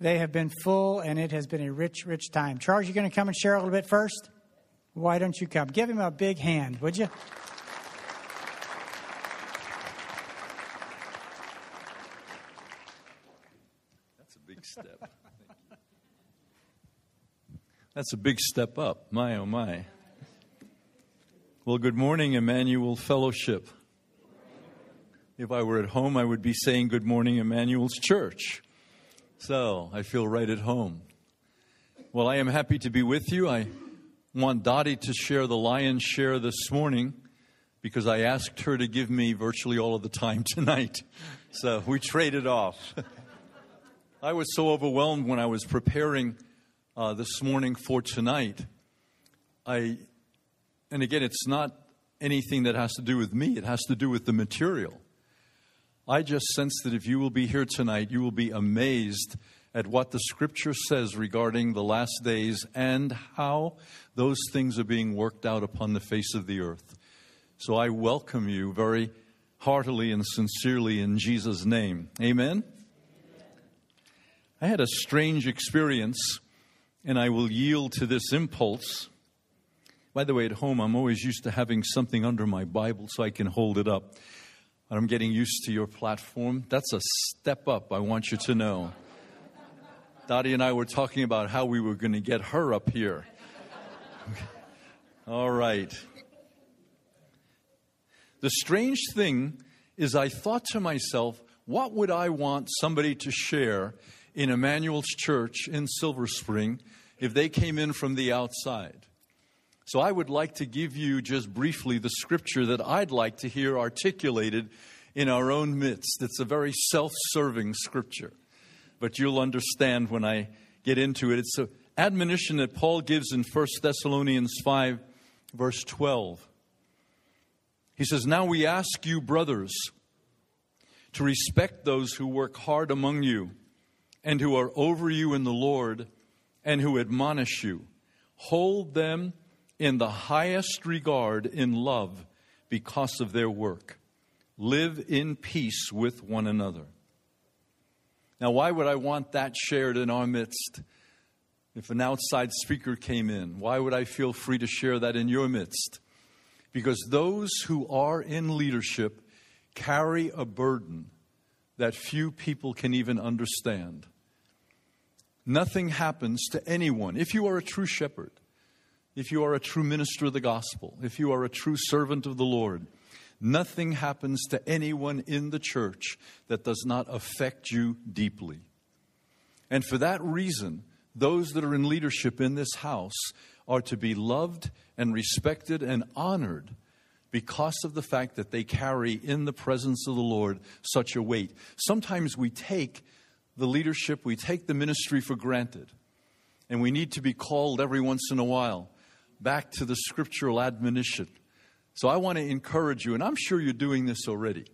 They have been full, and it has been a rich, rich time. Charles, you're going to come and share a little bit first? Why don't you come? Give him a big hand, would you? That's a big step. That's a big step up. My, oh, my. Well, good morning, Emmanuel Fellowship. If I were at home, I would be saying good morning, Immanuel's Church. So I feel right at home. Well, I am happy to be with you. I want Dottie to share the lion's share this morning because I asked her to give me virtually all of the time tonight. So we traded off. I was so overwhelmed when I was preparing uh, this morning for tonight. I, and again, it's not anything that has to do with me, it has to do with the material. I just sense that if you will be here tonight, you will be amazed at what the scripture says regarding the last days and how those things are being worked out upon the face of the earth. So I welcome you very heartily and sincerely in Jesus' name. Amen. I had a strange experience, and I will yield to this impulse. By the way, at home, I'm always used to having something under my Bible so I can hold it up. I'm getting used to your platform. That's a step up, I want you to know. Dottie and I were talking about how we were going to get her up here. All right. The strange thing is, I thought to myself, what would I want somebody to share in Immanuel's church in Silver Spring if they came in from the outside? So I would like to give you just briefly the scripture that I'd like to hear articulated in our own midst. It's a very self serving scripture, but you'll understand when I get into it. It's an admonition that Paul gives in 1 Thessalonians 5, verse 12. He says, Now we ask you, brothers, to respect those who work hard among you and who are over you in the Lord and who admonish you. Hold them in the highest regard in love because of their work. Live in peace with one another. Now, why would I want that shared in our midst? If an outside speaker came in, why would I feel free to share that in your midst? Because those who are in leadership carry a burden that few people can even understand. Nothing happens to anyone. If you are a true shepherd, if you are a true minister of the gospel, if you are a true servant of the Lord, nothing happens to anyone in the church that does not affect you deeply. And for that reason, those that are in leadership in this house are to be loved and respected and honored because of the fact that they carry in the presence of the Lord such a weight. Sometimes we take the leadership, we take the ministry for granted, and we need to be called every once in a while back to the scriptural admonition. So I want to encourage you, and I'm sure you're doing this already.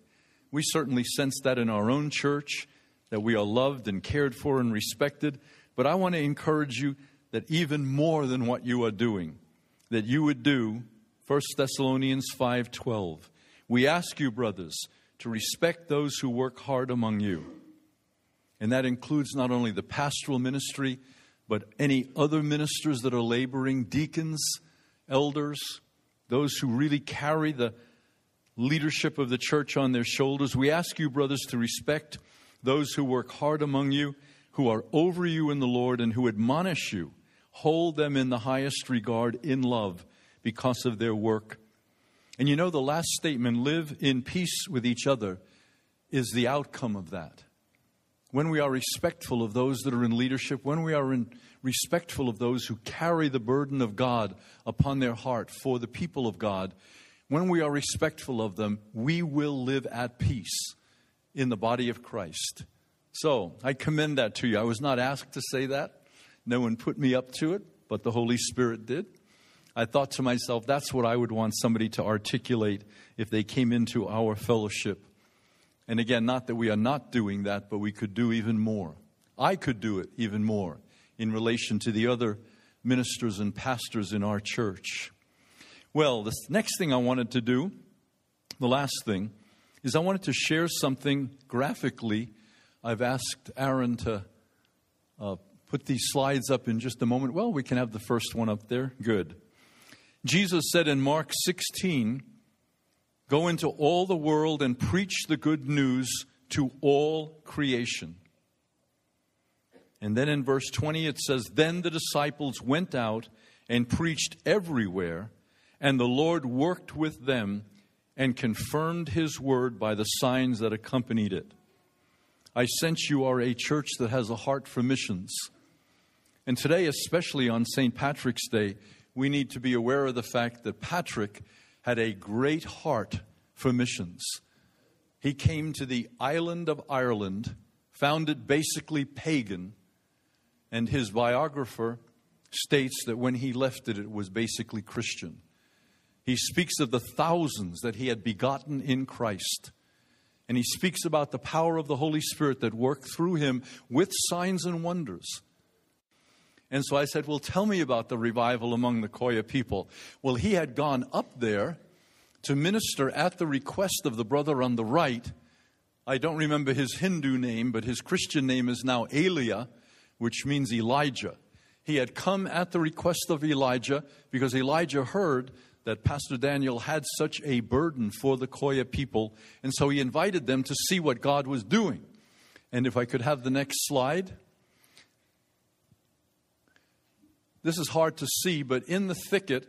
We certainly sense that in our own church, that we are loved and cared for and respected. But I want to encourage you that even more than what you are doing, that you would do 1 Thessalonians 5:12. We ask you, brothers, to respect those who work hard among you. And that includes not only the pastoral ministry, but any other ministers that are laboring, deacons, elders, those who really carry the leadership of the church on their shoulders. We ask you, brothers, to respect those who work hard among you, who are over you in the Lord, and who admonish you. Hold them in the highest regard in love because of their work. And you know, the last statement, live in peace with each other, is the outcome of that when we are respectful of those that are in leadership, when we are respectful of those who carry the burden of God upon their heart for the people of God, when we are respectful of them, we will live at peace in the body of Christ. So I commend that to you. I was not asked to say that. No one put me up to it, but the Holy Spirit did. I thought to myself, that's what I would want somebody to articulate if they came into our fellowship. And again, not that we are not doing that, but we could do even more. I could do it even more in relation to the other ministers and pastors in our church. Well, the next thing I wanted to do, the last thing, is I wanted to share something graphically. I've asked Aaron to uh, put these slides up in just a moment. Well, we can have the first one up there. Good. Jesus said in Mark 16, Go into all the world and preach the good news to all creation. And then in verse 20 it says, Then the disciples went out and preached everywhere, and the Lord worked with them and confirmed his word by the signs that accompanied it. I sense you are a church that has a heart for missions. And today, especially on St. Patrick's Day, we need to be aware of the fact that Patrick had a great heart for missions. He came to the island of Ireland, found it basically pagan, and his biographer states that when he left it, it was basically Christian. He speaks of the thousands that he had begotten in Christ. And he speaks about the power of the Holy Spirit that worked through him with signs and wonders. And so I said, Well, tell me about the revival among the Koya people. Well, he had gone up there to minister at the request of the brother on the right. I don't remember his Hindu name, but his Christian name is now Elia which means Elijah. He had come at the request of Elijah because Elijah heard that Pastor Daniel had such a burden for the Koya people, and so he invited them to see what God was doing. And if I could have the next slide. This is hard to see, but in the thicket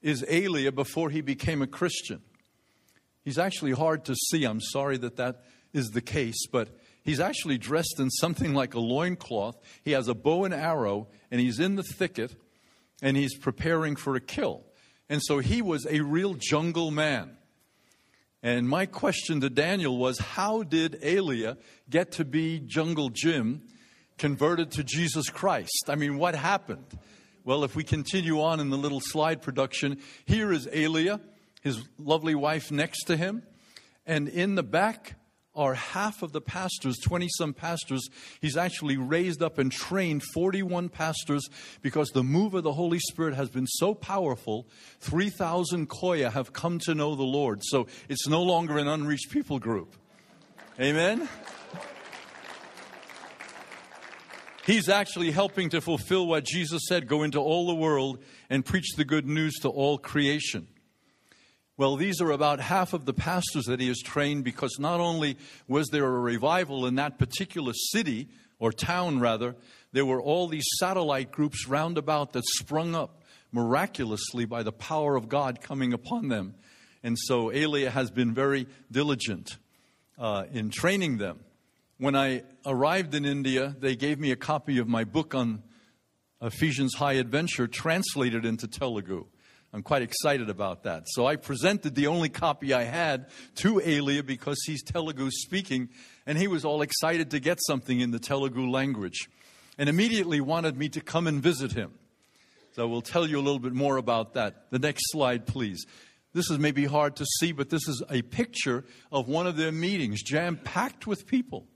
is Elia before he became a Christian. He's actually hard to see. I'm sorry that that is the case, but He's actually dressed in something like a loincloth. He has a bow and arrow, and he's in the thicket, and he's preparing for a kill. And so he was a real jungle man. And my question to Daniel was how did Elia get to be Jungle Jim converted to Jesus Christ? I mean, what happened? Well, if we continue on in the little slide production, here is Elia, his lovely wife next to him. And in the back are half of the pastors, 20 some pastors. He's actually raised up and trained 41 pastors because the move of the Holy Spirit has been so powerful. 3,000 Koya have come to know the Lord. So it's no longer an unreached people group. Amen? He's actually helping to fulfill what Jesus said go into all the world and preach the good news to all creation. Well, these are about half of the pastors that he has trained because not only was there a revival in that particular city, or town rather, there were all these satellite groups round about that sprung up miraculously by the power of God coming upon them. And so Elia has been very diligent uh, in training them. When I arrived in India, they gave me a copy of my book on Ephesians High Adventure translated into Telugu. I'm quite excited about that. So I presented the only copy I had to Elia because he's Telugu speaking, and he was all excited to get something in the Telugu language and immediately wanted me to come and visit him. So we'll tell you a little bit more about that. The next slide, please. This is maybe hard to see, but this is a picture of one of their meetings, jam packed with people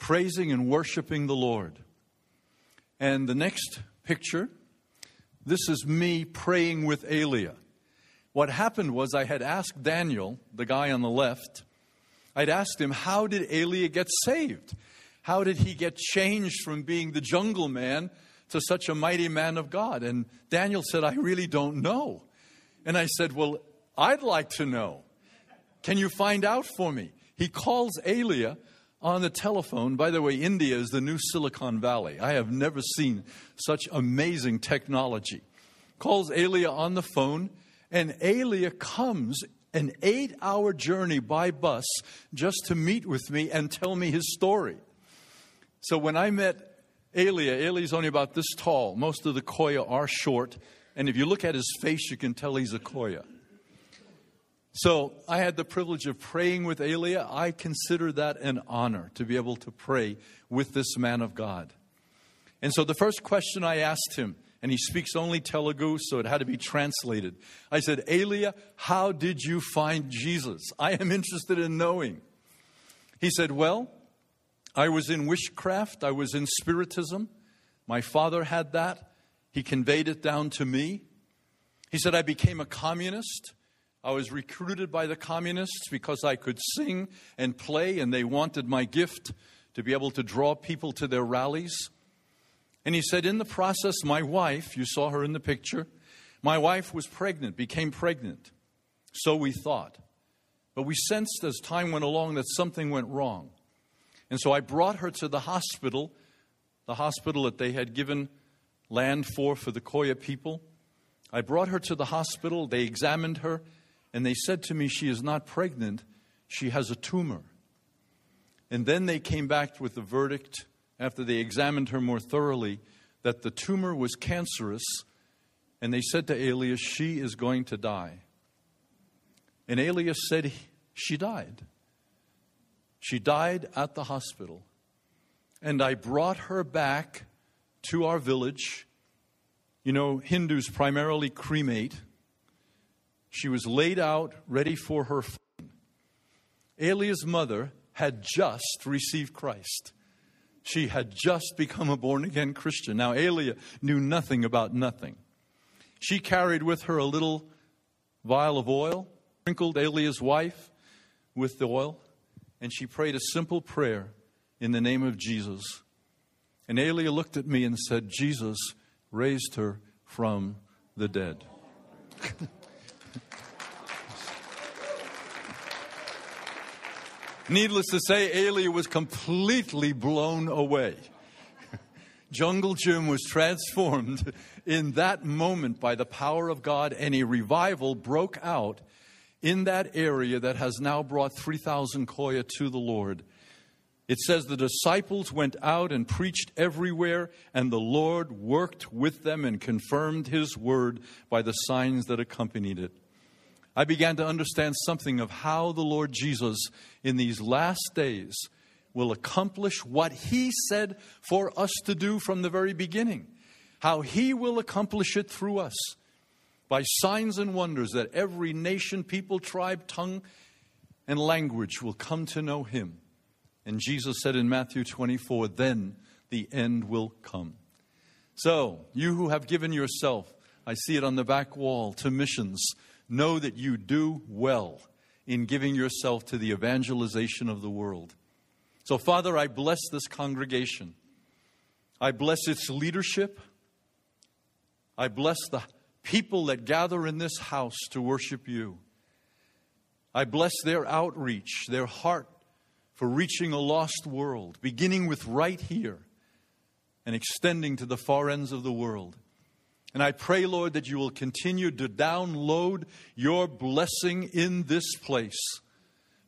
praising and worshiping the Lord. And the next picture this is me praying with Elia. What happened was I had asked Daniel, the guy on the left, I'd asked him, How did Elia get saved? How did he get changed from being the jungle man to such a mighty man of God? And Daniel said, I really don't know. And I said, Well, I'd like to know. Can you find out for me? He calls Elia on the telephone. By the way, India is the new Silicon Valley. I have never seen such amazing technology. Calls Elia on the phone, and Elia comes an eight hour journey by bus just to meet with me and tell me his story. So when I met Elia, Elia's only about this tall. Most of the Koya are short, and if you look at his face, you can tell he's a Koya. So I had the privilege of praying with Elia. I consider that an honor to be able to pray with this man of God. And so the first question I asked him, and he speaks only Telugu, so it had to be translated. I said, Elia, how did you find Jesus? I am interested in knowing. He said, Well, I was in witchcraft, I was in spiritism. My father had that. He conveyed it down to me. He said, I became a communist. I was recruited by the communists because I could sing and play, and they wanted my gift to be able to draw people to their rallies. And he said, In the process, my wife, you saw her in the picture, my wife was pregnant, became pregnant. So we thought. But we sensed as time went along that something went wrong. And so I brought her to the hospital, the hospital that they had given land for for the Koya people. I brought her to the hospital. They examined her, and they said to me, She is not pregnant, she has a tumor. And then they came back with the verdict, after they examined her more thoroughly, that the tumor was cancerous. And they said to Elias, She is going to die. And Elias said, She died. She died at the hospital. And I brought her back to our village. You know, Hindus primarily cremate. She was laid out, ready for her. Elias' mother had just received Christ. She had just become a born again Christian. Now, Elia knew nothing about nothing. She carried with her a little vial of oil, sprinkled Elias' wife with the oil, and she prayed a simple prayer in the name of Jesus. And Elia looked at me and said, Jesus raised her from the dead. Needless to say, Elia was completely blown away. Jungle Jim was transformed in that moment by the power of God, and a revival broke out in that area that has now brought 3,000 Koya to the Lord. It says the disciples went out and preached everywhere, and the Lord worked with them and confirmed his word by the signs that accompanied it. I began to understand something of how the Lord Jesus in these last days will accomplish what he said for us to do from the very beginning. How he will accomplish it through us by signs and wonders that every nation, people, tribe, tongue, and language will come to know him. And Jesus said in Matthew 24, then the end will come. So, you who have given yourself, I see it on the back wall, to missions know that you do well in giving yourself to the evangelization of the world. So, Father, I bless this congregation. I bless its leadership. I bless the people that gather in this house to worship you. I bless their outreach, their heart for reaching a lost world, beginning with right here and extending to the far ends of the world. And I pray, Lord, that you will continue to download your blessing in this place.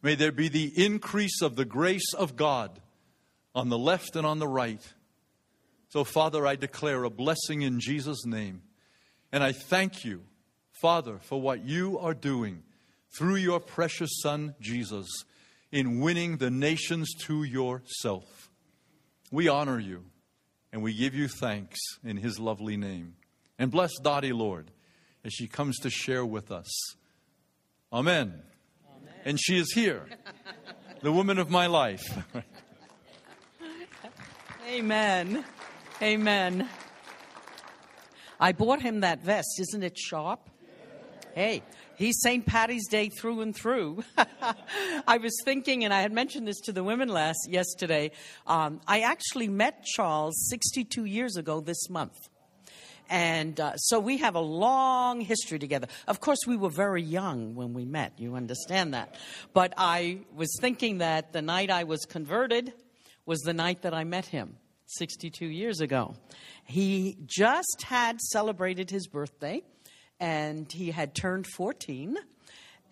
May there be the increase of the grace of God on the left and on the right. So, Father, I declare a blessing in Jesus' name. And I thank you, Father, for what you are doing through your precious Son, Jesus, in winning the nations to yourself. We honor you and we give you thanks in his lovely name. And bless Dottie, Lord, as she comes to share with us. Amen. Amen. And she is here, the woman of my life. Amen. Amen. I bought him that vest. Isn't it sharp? Hey, he's St. Patty's Day through and through. I was thinking, and I had mentioned this to the women last yesterday. Um, I actually met Charles 62 years ago this month. And uh, so we have a long history together. Of course, we were very young when we met. You understand that. But I was thinking that the night I was converted was the night that I met him 62 years ago. He just had celebrated his birthday and he had turned 14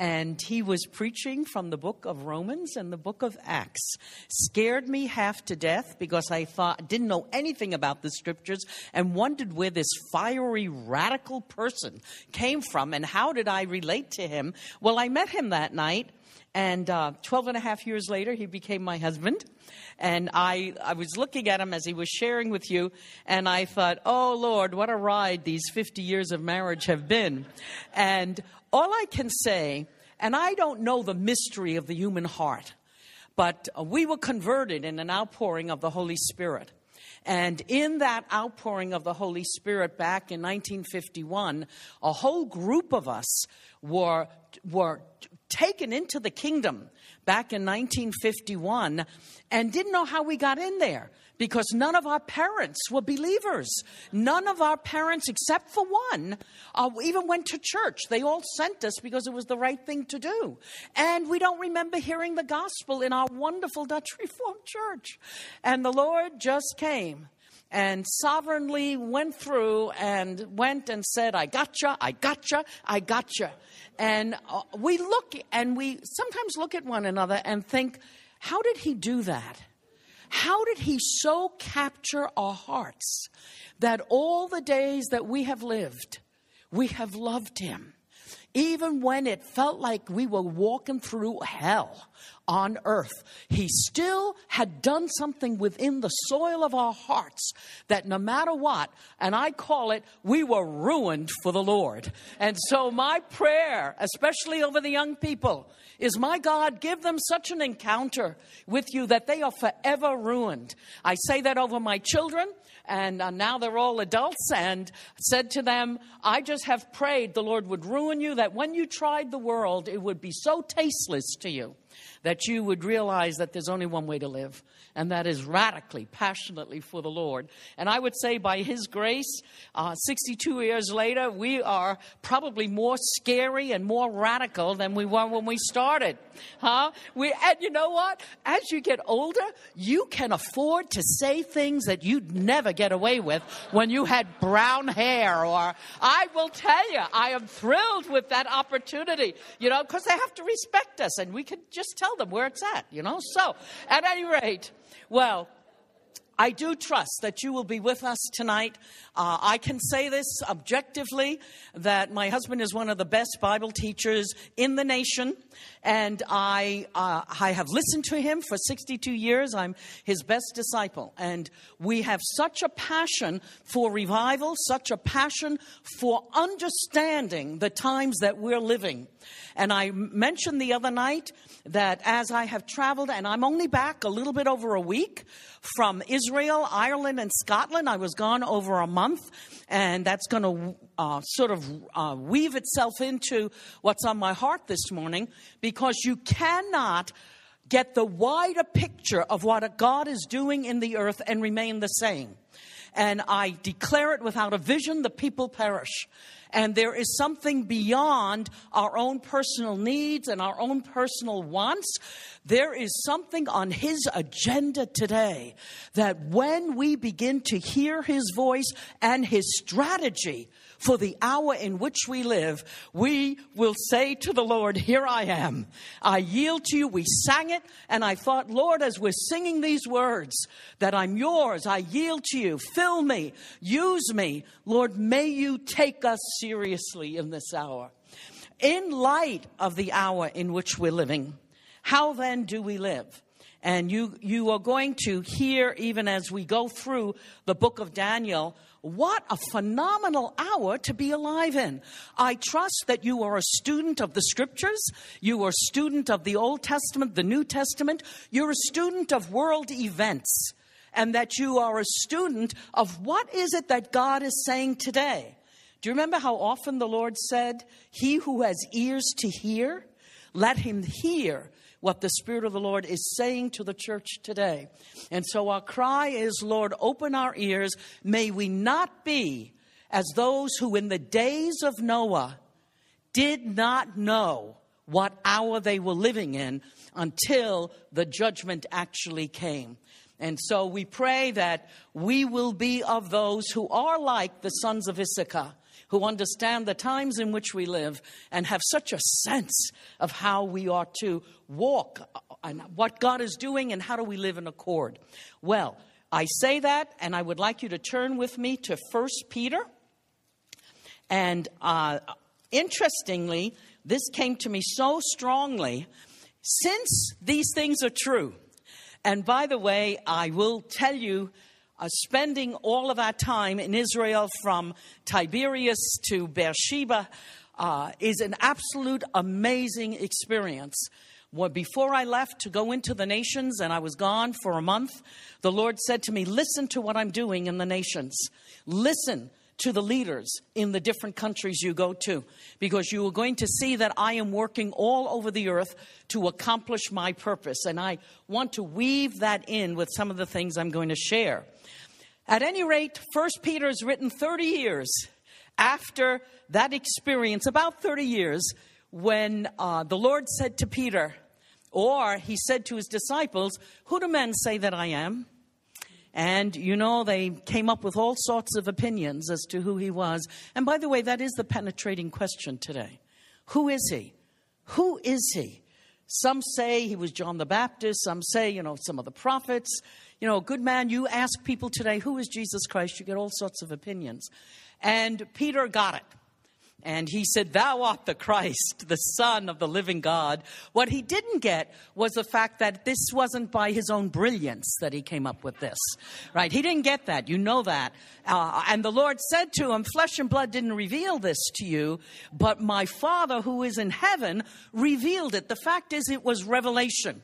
and he was preaching from the book of Romans and the book of Acts. Scared me half to death because I thought didn't know anything about the scriptures and wondered where this fiery radical person came from and how did I relate to him. Well, I met him that night and uh, 12 and a half years later, he became my husband. And I, I was looking at him as he was sharing with you, and I thought, oh Lord, what a ride these 50 years of marriage have been. And all I can say, and I don't know the mystery of the human heart, but we were converted in an outpouring of the Holy Spirit. And in that outpouring of the Holy Spirit back in 1951, a whole group of us were, were taken into the kingdom back in 1951 and didn't know how we got in there because none of our parents were believers. None of our parents, except for one, uh, even went to church. They all sent us because it was the right thing to do. And we don't remember hearing the gospel in our wonderful Dutch Reformed church. And the Lord just came and sovereignly went through and went and said, I gotcha, I gotcha, I gotcha. And uh, we look and we sometimes look at one another and think, how did he do that? How did he so capture our hearts that all the days that we have lived, we have loved him? Even when it felt like we were walking through hell on earth, he still had done something within the soil of our hearts that no matter what, and I call it, we were ruined for the Lord. And so, my prayer, especially over the young people, is my God, give them such an encounter with you that they are forever ruined. I say that over my children, and uh, now they're all adults, and said to them, I just have prayed the Lord would ruin you, that when you tried the world, it would be so tasteless to you that you would realize that there's only one way to live, and that is radically, passionately for the Lord. And I would say, by His grace, uh, 62 years later, we are probably more scary and more radical than we were when we started. Huh? We, and you know what? As you get older, you can afford to say things that you'd never get away with when you had brown hair. Or I will tell you, I am thrilled with that opportunity, you know, because they have to respect us and we can just tell them where it's at, you know. So, at any rate, well, I do trust that you will be with us tonight. Uh, I can say this objectively that my husband is one of the best Bible teachers in the nation, and I, uh, I have listened to him for 62 years. I'm his best disciple, and we have such a passion for revival, such a passion for understanding the times that we're living. And I mentioned the other night that as I have traveled, and I'm only back a little bit over a week from Israel, Ireland, and Scotland. I was gone over a month, and that's going to uh, sort of uh, weave itself into what's on my heart this morning because you cannot get the wider picture of what God is doing in the earth and remain the same. And I declare it without a vision, the people perish. And there is something beyond our own personal needs and our own personal wants. There is something on His agenda today that when we begin to hear His voice and His strategy, for the hour in which we live, we will say to the Lord, Here I am. I yield to you. We sang it, and I thought, Lord, as we're singing these words, that I'm yours, I yield to you. Fill me, use me. Lord, may you take us seriously in this hour. In light of the hour in which we're living, how then do we live? And you, you are going to hear, even as we go through the book of Daniel, what a phenomenal hour to be alive in. I trust that you are a student of the scriptures. You are a student of the Old Testament, the New Testament. You're a student of world events. And that you are a student of what is it that God is saying today. Do you remember how often the Lord said, He who has ears to hear, let him hear what the Spirit of the Lord is saying to the church today. And so our cry is, Lord, open our ears. May we not be as those who in the days of Noah did not know what hour they were living in until the judgment actually came. And so we pray that we will be of those who are like the sons of Issachar, who understand the times in which we live and have such a sense of how we ought to walk and what God is doing and how do we live in accord. Well, I say that, and I would like you to turn with me to First Peter. And uh, interestingly, this came to me so strongly. Since these things are true, and by the way, I will tell you uh, spending all of our time in Israel from Tiberias to Beersheba uh, is an absolute amazing experience. Well, before I left to go into the nations, and I was gone for a month, the Lord said to me, Listen to what I'm doing in the nations. Listen to the leaders in the different countries you go to because you are going to see that I am working all over the earth to accomplish my purpose. And I want to weave that in with some of the things I'm going to share. At any rate, First Peter is written 30 years after that experience, about 30 years, when uh, the Lord said to Peter, or he said to his disciples, Who do men say that I am? And, you know, they came up with all sorts of opinions as to who he was. And by the way, that is the penetrating question today. Who is he? Who is he? Some say he was John the Baptist. Some say, you know, some of the prophets. You know, good man, you ask people today, who is Jesus Christ? You get all sorts of opinions. And Peter got it. And he said, Thou art the Christ, the Son of the living God. What he didn't get was the fact that this wasn't by his own brilliance that he came up with this, right? He didn't get that. You know that. Uh, and the Lord said to him, Flesh and blood didn't reveal this to you, but my Father who is in heaven revealed it. The fact is, it was revelation.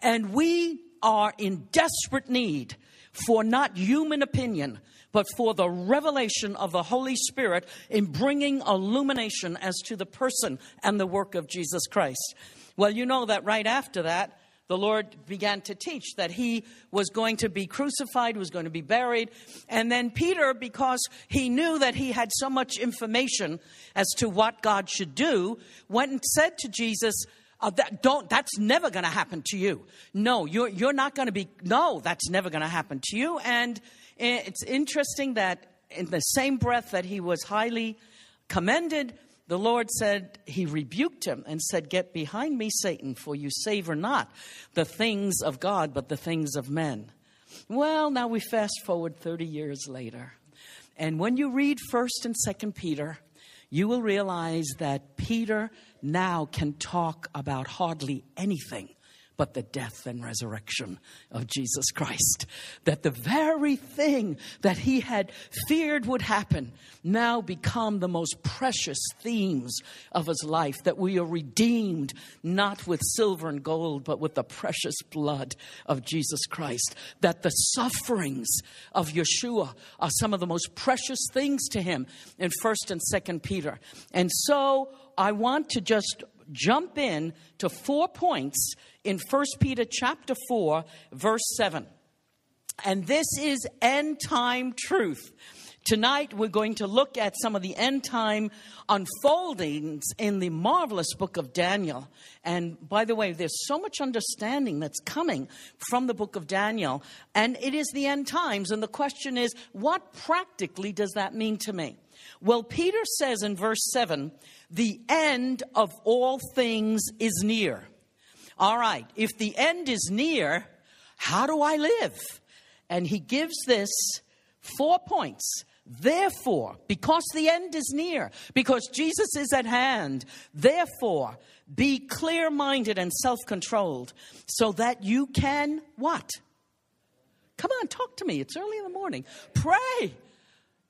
And we are in desperate need for not human opinion, but for the revelation of the Holy Spirit in bringing illumination as to the person and the work of Jesus Christ. Well, you know that right after that, the Lord began to teach that he was going to be crucified, was going to be buried. And then Peter, because he knew that he had so much information as to what God should do, went and said to Jesus, uh, that, don't, that's never going to happen to you. No, you're, you're not going to be, no, that's never going to happen to you. And Eh, it's interesting that in the same breath that he was highly commended, the Lord said, He rebuked him and said, Get behind me, Satan, for you savor not the things of God, but the things of men. Well, now we fast forward 30 years later. And when you read 1st and 2nd Peter, you will realize that Peter now can talk about hardly anything but the death and resurrection of Jesus Christ. That the very thing that he had feared would happen now become the most precious themes of his life. That we are redeemed not with silver and gold, but with the precious blood of Jesus Christ. That the sufferings of Yeshua are some of the most precious things to him in 1st and 2nd Peter. And so I want to just jump in to four points in 1 Peter chapter 4 verse 7. And this is end time truth. Tonight we're going to look at some of the end time unfoldings in the marvelous book of Daniel. And by the way, there's so much understanding that's coming from the book of Daniel, and it is the end times. And the question is, what practically does that mean to me? Well, Peter says in verse 7 the end of all things is near. All right, if the end is near, how do I live? And he gives this four points. Therefore, because the end is near, because Jesus is at hand, therefore, be clear minded and self controlled so that you can what? Come on, talk to me. It's early in the morning. Pray.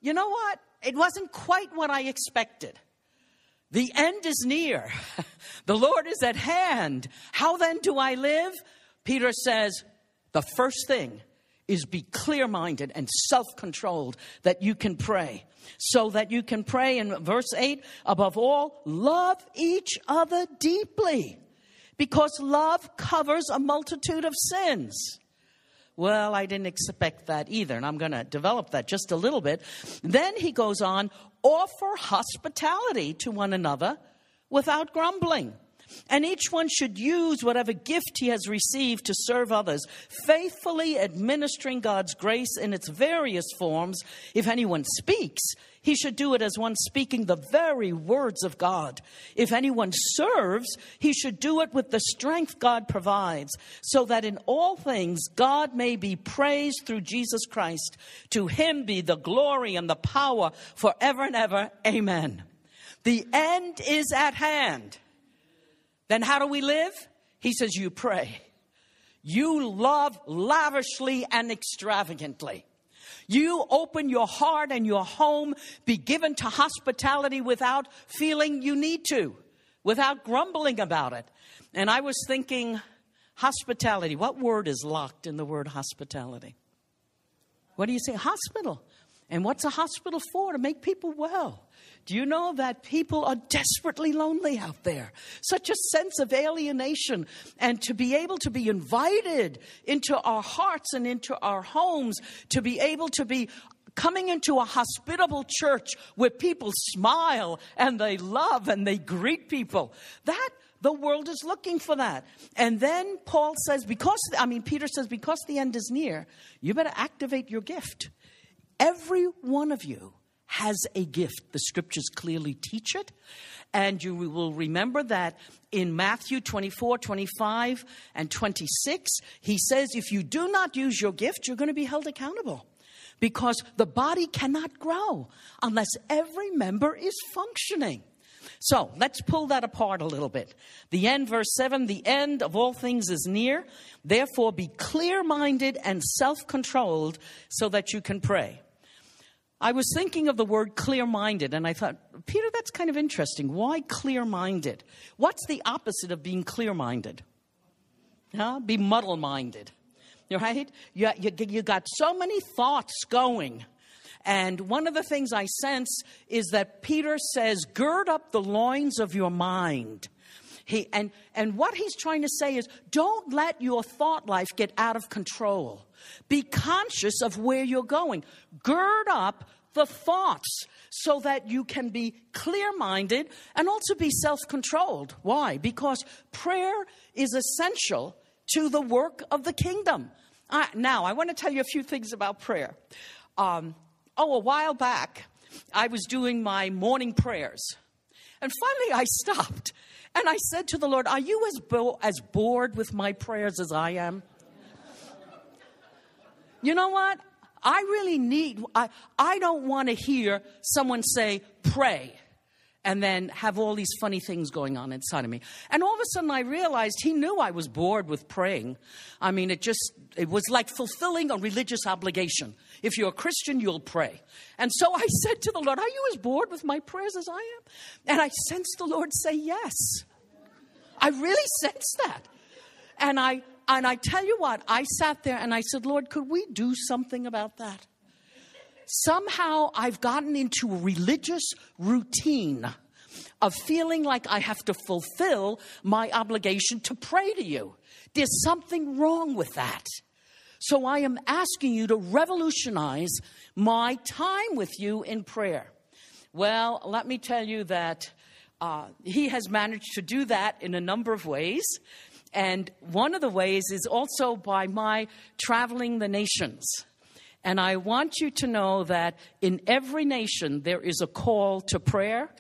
You know what? It wasn't quite what I expected. The end is near. the Lord is at hand. How then do I live? Peter says, the first thing is be clear minded and self controlled that you can pray. So that you can pray in verse 8, above all, love each other deeply because love covers a multitude of sins. Well, I didn't expect that either, and I'm going to develop that just a little bit. Then he goes on, offer hospitality to one another without grumbling. And each one should use whatever gift he has received to serve others, faithfully administering God's grace in its various forms. If anyone speaks, he should do it as one speaking the very words of God. If anyone serves, he should do it with the strength God provides, so that in all things God may be praised through Jesus Christ. To him be the glory and the power forever and ever. Amen. The end is at hand. Then how do we live? He says, You pray. You love lavishly and extravagantly. You open your heart and your home, be given to hospitality without feeling you need to, without grumbling about it. And I was thinking, hospitality, what word is locked in the word hospitality? What do you say? Hospital. And what's a hospital for? To make people well. Do you know that people are desperately lonely out there? Such a sense of alienation. And to be able to be invited into our hearts and into our homes, to be able to be coming into a hospitable church where people smile and they love and they greet people. That the world is looking for that. And then Paul says, because, I mean, Peter says, because the end is near, you better activate your gift. Every one of you has a gift. The scriptures clearly teach it. And you will remember that in Matthew 24, 25, and 26, he says, if you do not use your gift, you're going to be held accountable because the body cannot grow unless every member is functioning. So let's pull that apart a little bit. The end, verse 7 the end of all things is near. Therefore, be clear minded and self controlled so that you can pray. I was thinking of the word clear minded, and I thought, Peter, that's kind of interesting. Why clear minded? What's the opposite of being clear minded? Huh? Be muddle minded right? You, you, you got so many thoughts going. And one of the things I sense is that Peter says, gird up the loins of your mind. He, and, and what he's trying to say is don't let your thought life get out of control. Be conscious of where you're going. Gird up the thoughts so that you can be clear minded and also be self controlled. Why? Because prayer is essential to the work of the kingdom. Uh, now, I want to tell you a few things about prayer. Um, oh, a while back, I was doing my morning prayers. And finally, I stopped and I said to the Lord, Are you as, bo- as bored with my prayers as I am? you know what? I really need, I, I don't want to hear someone say, Pray and then have all these funny things going on inside of me. And all of a sudden I realized he knew I was bored with praying. I mean, it just, it was like fulfilling a religious obligation. If you're a Christian, you'll pray. And so I said to the Lord, Are you as bored with my prayers as I am? And I sensed the Lord say yes. I really sensed that. And I, and I tell you what, I sat there and I said, Lord, could we do something about that? somehow I've gotten into a religious routine of feeling like I have to fulfill my obligation to pray to you. There's something wrong with that. So I am asking you to revolutionize my time with you in prayer. Well, let me tell you that uh, he has managed to do that in a number of ways. And one of the ways is also by my traveling the nations. And I want you to know that in every nation there is a call to prayer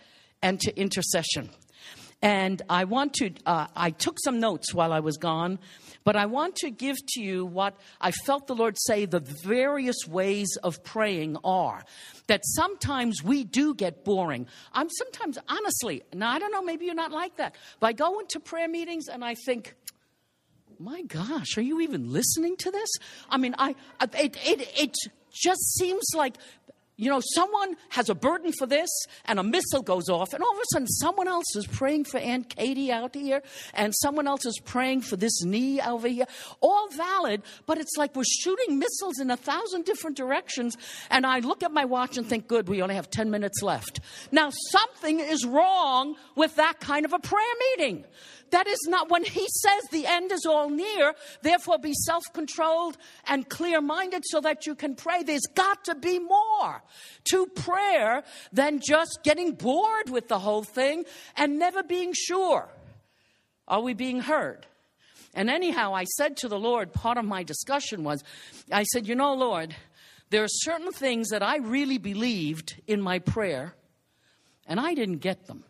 and to intercession. And I want to, uh, I took some notes while I was gone, but I want to give to you what I felt the Lord say the various ways of praying are. That sometimes we do get boring. I'm sometimes, honestly, now I don't know, maybe you're not like that, but I go into prayer meetings and I think, my gosh, are you even listening to this? I mean, I, it, it, it just seems like you know, someone has a burden for this, and a missile goes off, and all of a sudden, someone else is praying for Aunt Katie out here, and someone else is praying for this knee over here. All valid, but it's like we're shooting missiles in a thousand different directions. And I look at my watch and think, good, we only have 10 minutes left. Now, something is wrong with that kind of a prayer meeting. That is not when he says the end is all near, therefore be self controlled and clear minded so that you can pray. There's got to be more to prayer than just getting bored with the whole thing and never being sure. Are we being heard? And anyhow, I said to the Lord, part of my discussion was, I said, You know, Lord, there are certain things that I really believed in my prayer, and I didn't get them.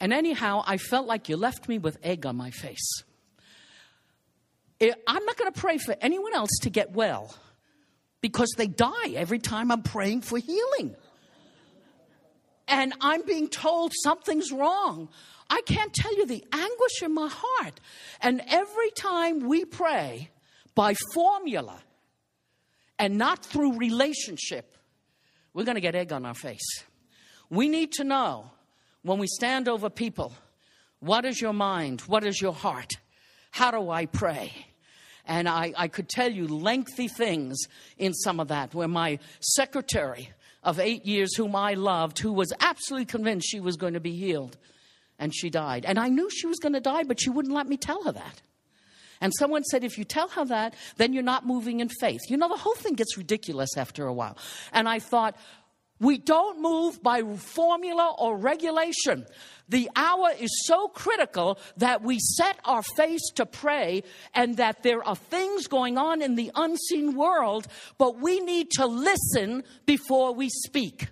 And anyhow, I felt like you left me with egg on my face. I'm not going to pray for anyone else to get well because they die every time I'm praying for healing. And I'm being told something's wrong. I can't tell you the anguish in my heart. And every time we pray by formula and not through relationship, we're going to get egg on our face. We need to know when we stand over people, what is your mind? What is your heart? How do I pray? And I, I could tell you lengthy things in some of that, where my secretary of eight years, whom I loved, who was absolutely convinced she was going to be healed, and she died. And I knew she was going to die, but she wouldn't let me tell her that. And someone said, if you tell her that, then you're not moving in faith. You know, the whole thing gets ridiculous after a while. And I thought, we don't move by formula or regulation. The hour is so critical that we set our face to pray and that there are things going on in the unseen world, but we need to listen before we speak.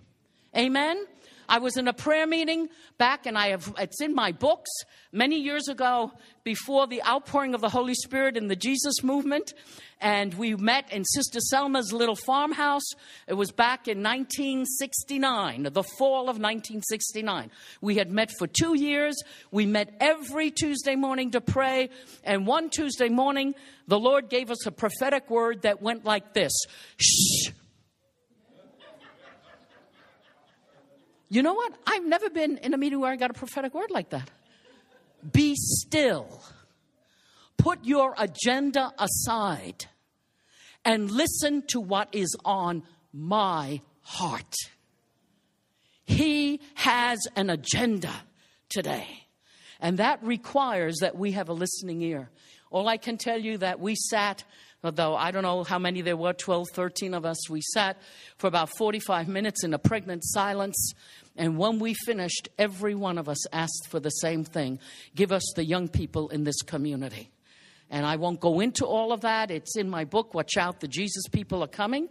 Amen? I was in a prayer meeting back, and I have it's in my books many years ago before the outpouring of the Holy Spirit in the Jesus movement. And we met in Sister Selma's little farmhouse. It was back in 1969, the fall of 1969. We had met for two years. We met every Tuesday morning to pray. And one Tuesday morning, the Lord gave us a prophetic word that went like this Shh You know what? I've never been in a meeting where I got a prophetic word like that. Be still. Put your agenda aside and listen to what is on my heart. He has an agenda today. And that requires that we have a listening ear. All I can tell you that we sat though I don't know how many there were 12, 13 of us. We sat for about 45 minutes in a pregnant silence. And when we finished, every one of us asked for the same thing give us the young people in this community. And I won't go into all of that. It's in my book, Watch Out, the Jesus People Are Coming.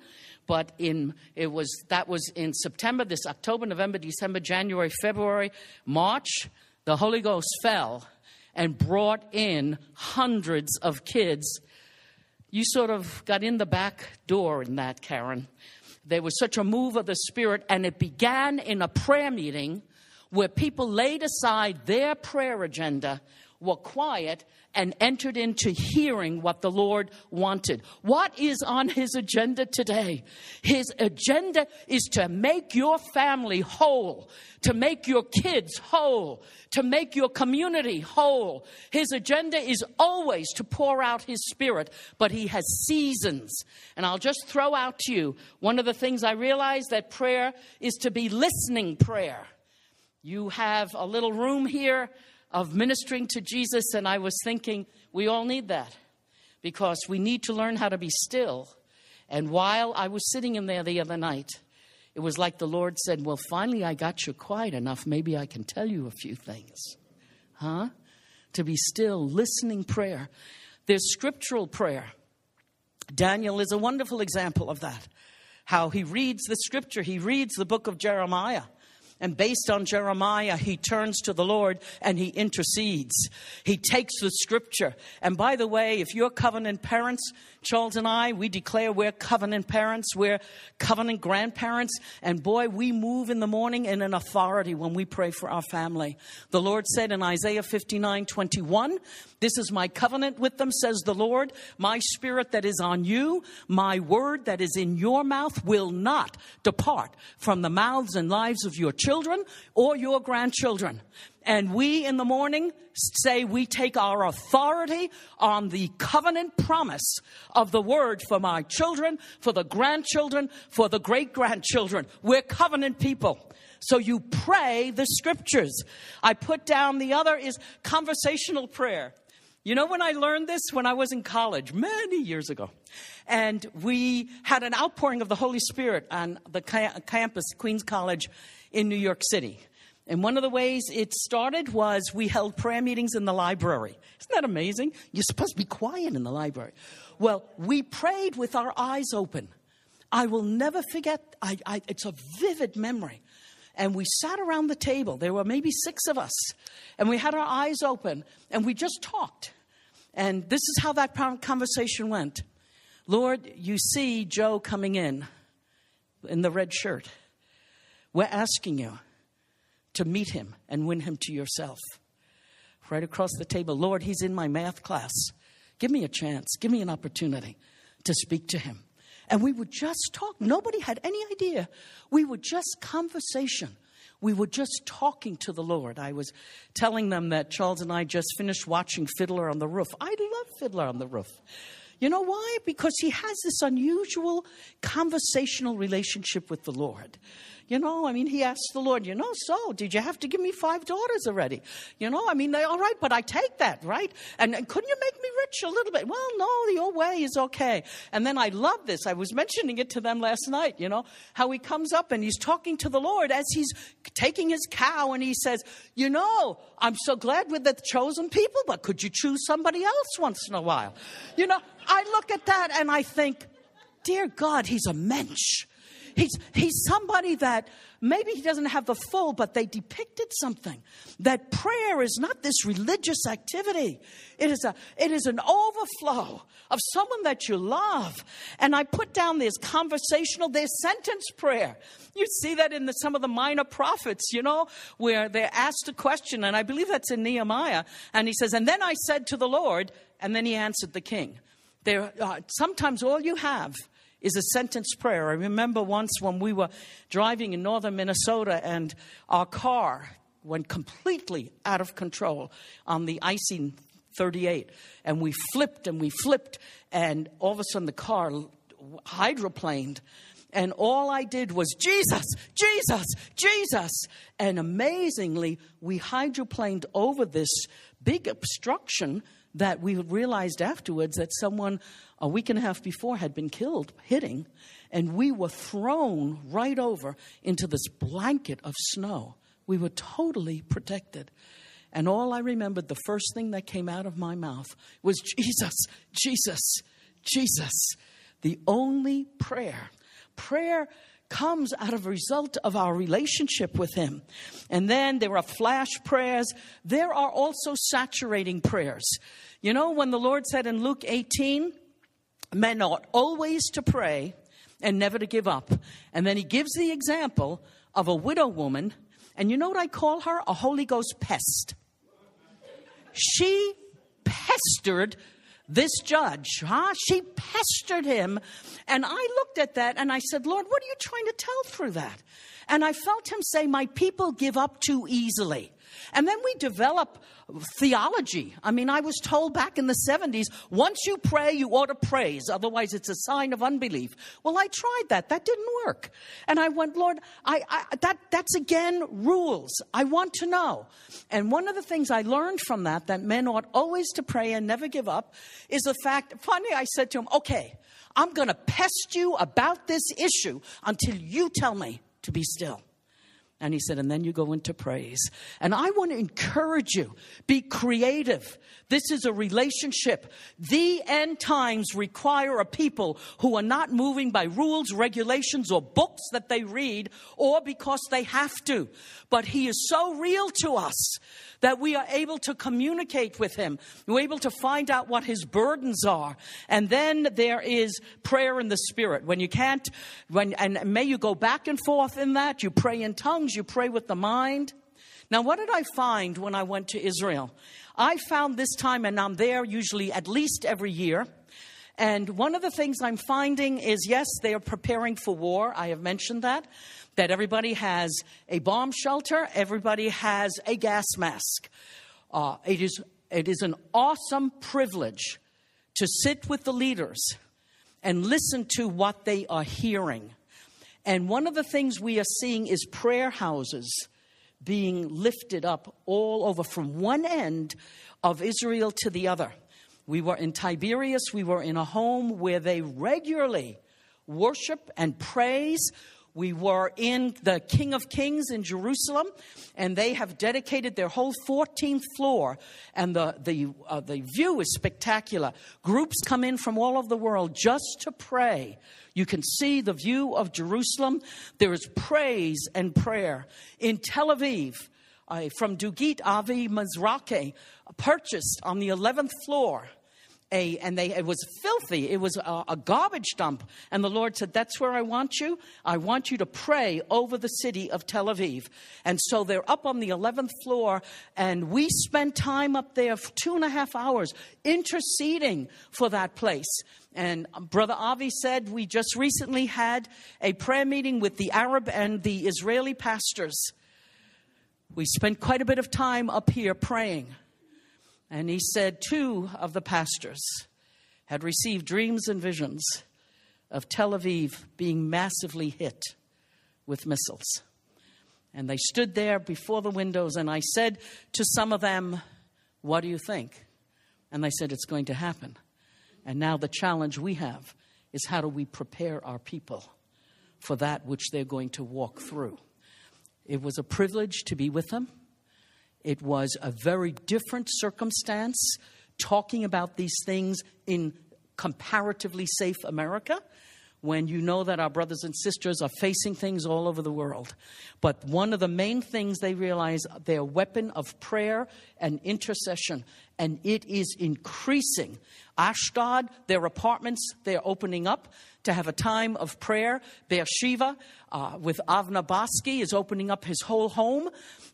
But in it was that was in September, this October, November, December, January, February, March, the Holy Ghost fell and brought in hundreds of kids you sort of got in the back door in that, Karen. There was such a move of the Spirit, and it began in a prayer meeting where people laid aside their prayer agenda, were quiet, and entered into hearing what the Lord wanted. What is on His agenda today? His agenda is to make your family whole, to make your kids whole, to make your community whole. His agenda is always to pour out His Spirit, but He has seasons. And I'll just throw out to you one of the things I realize that prayer is to be listening prayer. You have a little room here of ministering to Jesus, and I was thinking we all need that because we need to learn how to be still. And while I was sitting in there the other night, it was like the Lord said, Well, finally I got you quiet enough. Maybe I can tell you a few things. Huh? To be still, listening prayer. There's scriptural prayer. Daniel is a wonderful example of that. How he reads the scripture, he reads the book of Jeremiah. And based on Jeremiah, he turns to the Lord and he intercedes. He takes the scripture. And by the way, if you're covenant parents, Charles and I, we declare we're covenant parents, we're covenant grandparents. And boy, we move in the morning in an authority when we pray for our family. The Lord said in Isaiah 59 21, This is my covenant with them, says the Lord. My spirit that is on you, my word that is in your mouth will not depart from the mouths and lives of your children or your grandchildren. And we in the morning say we take our authority on the covenant promise of the word for my children, for the grandchildren, for the great grandchildren. We're covenant people. So you pray the scriptures. I put down the other is conversational prayer. You know when I learned this? When I was in college, many years ago. And we had an outpouring of the Holy Spirit on the campus, Queens College in New York City. And one of the ways it started was we held prayer meetings in the library. Isn't that amazing? You're supposed to be quiet in the library. Well, we prayed with our eyes open. I will never forget, I, I, it's a vivid memory. And we sat around the table. There were maybe six of us. And we had our eyes open and we just talked. And this is how that conversation went Lord, you see Joe coming in in the red shirt. We're asking you to meet him and win him to yourself. Right across the table, Lord, he's in my math class. Give me a chance, give me an opportunity to speak to him. And we would just talk. Nobody had any idea. We were just conversation. We were just talking to the Lord. I was telling them that Charles and I just finished watching Fiddler on the Roof. I love Fiddler on the Roof. You know why? Because he has this unusual conversational relationship with the Lord. You know, I mean, he asked the Lord, you know, so did you have to give me five daughters already? You know, I mean, they, all right, but I take that, right? And, and couldn't you make me rich a little bit? Well, no, your way is okay. And then I love this. I was mentioning it to them last night, you know, how he comes up and he's talking to the Lord as he's taking his cow and he says, you know, I'm so glad we're the chosen people, but could you choose somebody else once in a while? You know, I look at that and I think, dear God, he's a mensch. He's, he's somebody that maybe he doesn't have the full, but they depicted something. That prayer is not this religious activity. It is, a, it is an overflow of someone that you love. And I put down this conversational, this sentence prayer. You see that in the, some of the minor prophets, you know, where they're asked a question, and I believe that's in Nehemiah. And he says, And then I said to the Lord, and then he answered the king. There, uh, sometimes all you have is a sentence prayer. I remember once when we were driving in northern Minnesota and our car went completely out of control on the icy 38 and we flipped and we flipped and all of a sudden the car hydroplaned and all I did was Jesus, Jesus, Jesus. And amazingly, we hydroplaned over this big obstruction that we realized afterwards that someone a week and a half before had been killed hitting, and we were thrown right over into this blanket of snow. We were totally protected. And all I remembered, the first thing that came out of my mouth was Jesus, Jesus, Jesus. The only prayer. Prayer comes out of a result of our relationship with Him. And then there are flash prayers. There are also saturating prayers. You know, when the Lord said in Luke 18, men ought always to pray and never to give up. And then he gives the example of a widow woman. And you know what I call her? A Holy Ghost pest. She pestered this judge, huh? She pestered him. And I looked at that and I said, Lord, what are you trying to tell through that? And I felt him say, My people give up too easily. And then we develop theology. I mean, I was told back in the 70s once you pray, you ought to praise, otherwise, it's a sign of unbelief. Well, I tried that. That didn't work. And I went, Lord, I, I, that, that's again rules. I want to know. And one of the things I learned from that, that men ought always to pray and never give up, is the fact, finally, I said to him, okay, I'm going to pest you about this issue until you tell me to be still. And he said, and then you go into praise. And I want to encourage you be creative. This is a relationship. The end times require a people who are not moving by rules, regulations, or books that they read, or because they have to. But he is so real to us that we are able to communicate with him. We're able to find out what his burdens are. And then there is prayer in the spirit. When you can't, when, and may you go back and forth in that. You pray in tongues, you pray with the mind. Now, what did I find when I went to Israel? I found this time, and I'm there usually at least every year. And one of the things I'm finding is yes, they are preparing for war. I have mentioned that that everybody has a bomb shelter, everybody has a gas mask. Uh, it, is, it is an awesome privilege to sit with the leaders and listen to what they are hearing. And one of the things we are seeing is prayer houses being lifted up all over from one end of Israel to the other. We were in Tiberias, we were in a home where they regularly worship and praise we were in the King of Kings in Jerusalem, and they have dedicated their whole 14th floor, and the, the, uh, the view is spectacular. Groups come in from all over the world just to pray. You can see the view of Jerusalem. There is praise and prayer. In Tel Aviv, uh, from Dugit Avi Mizrahi, purchased on the 11th floor a, and they, it was filthy. It was a, a, garbage dump. And the Lord said, That's where I want you. I want you to pray over the city of Tel Aviv. And so they're up on the 11th floor, and we spent time up there for two and a half hours interceding for that place. And um, Brother Avi said, We just recently had a prayer meeting with the Arab and the Israeli pastors. We spent quite a bit of time up here praying. And he said, Two of the pastors had received dreams and visions of Tel Aviv being massively hit with missiles. And they stood there before the windows, and I said to some of them, What do you think? And they said, It's going to happen. And now the challenge we have is how do we prepare our people for that which they're going to walk through? It was a privilege to be with them. It was a very different circumstance talking about these things in comparatively safe America when you know that our brothers and sisters are facing things all over the world. But one of the main things they realize their weapon of prayer and intercession, and it is increasing. Ashdod, their apartments, they're opening up to have a time of prayer. Beersheba, uh, with Avner Boskey, is opening up his whole home,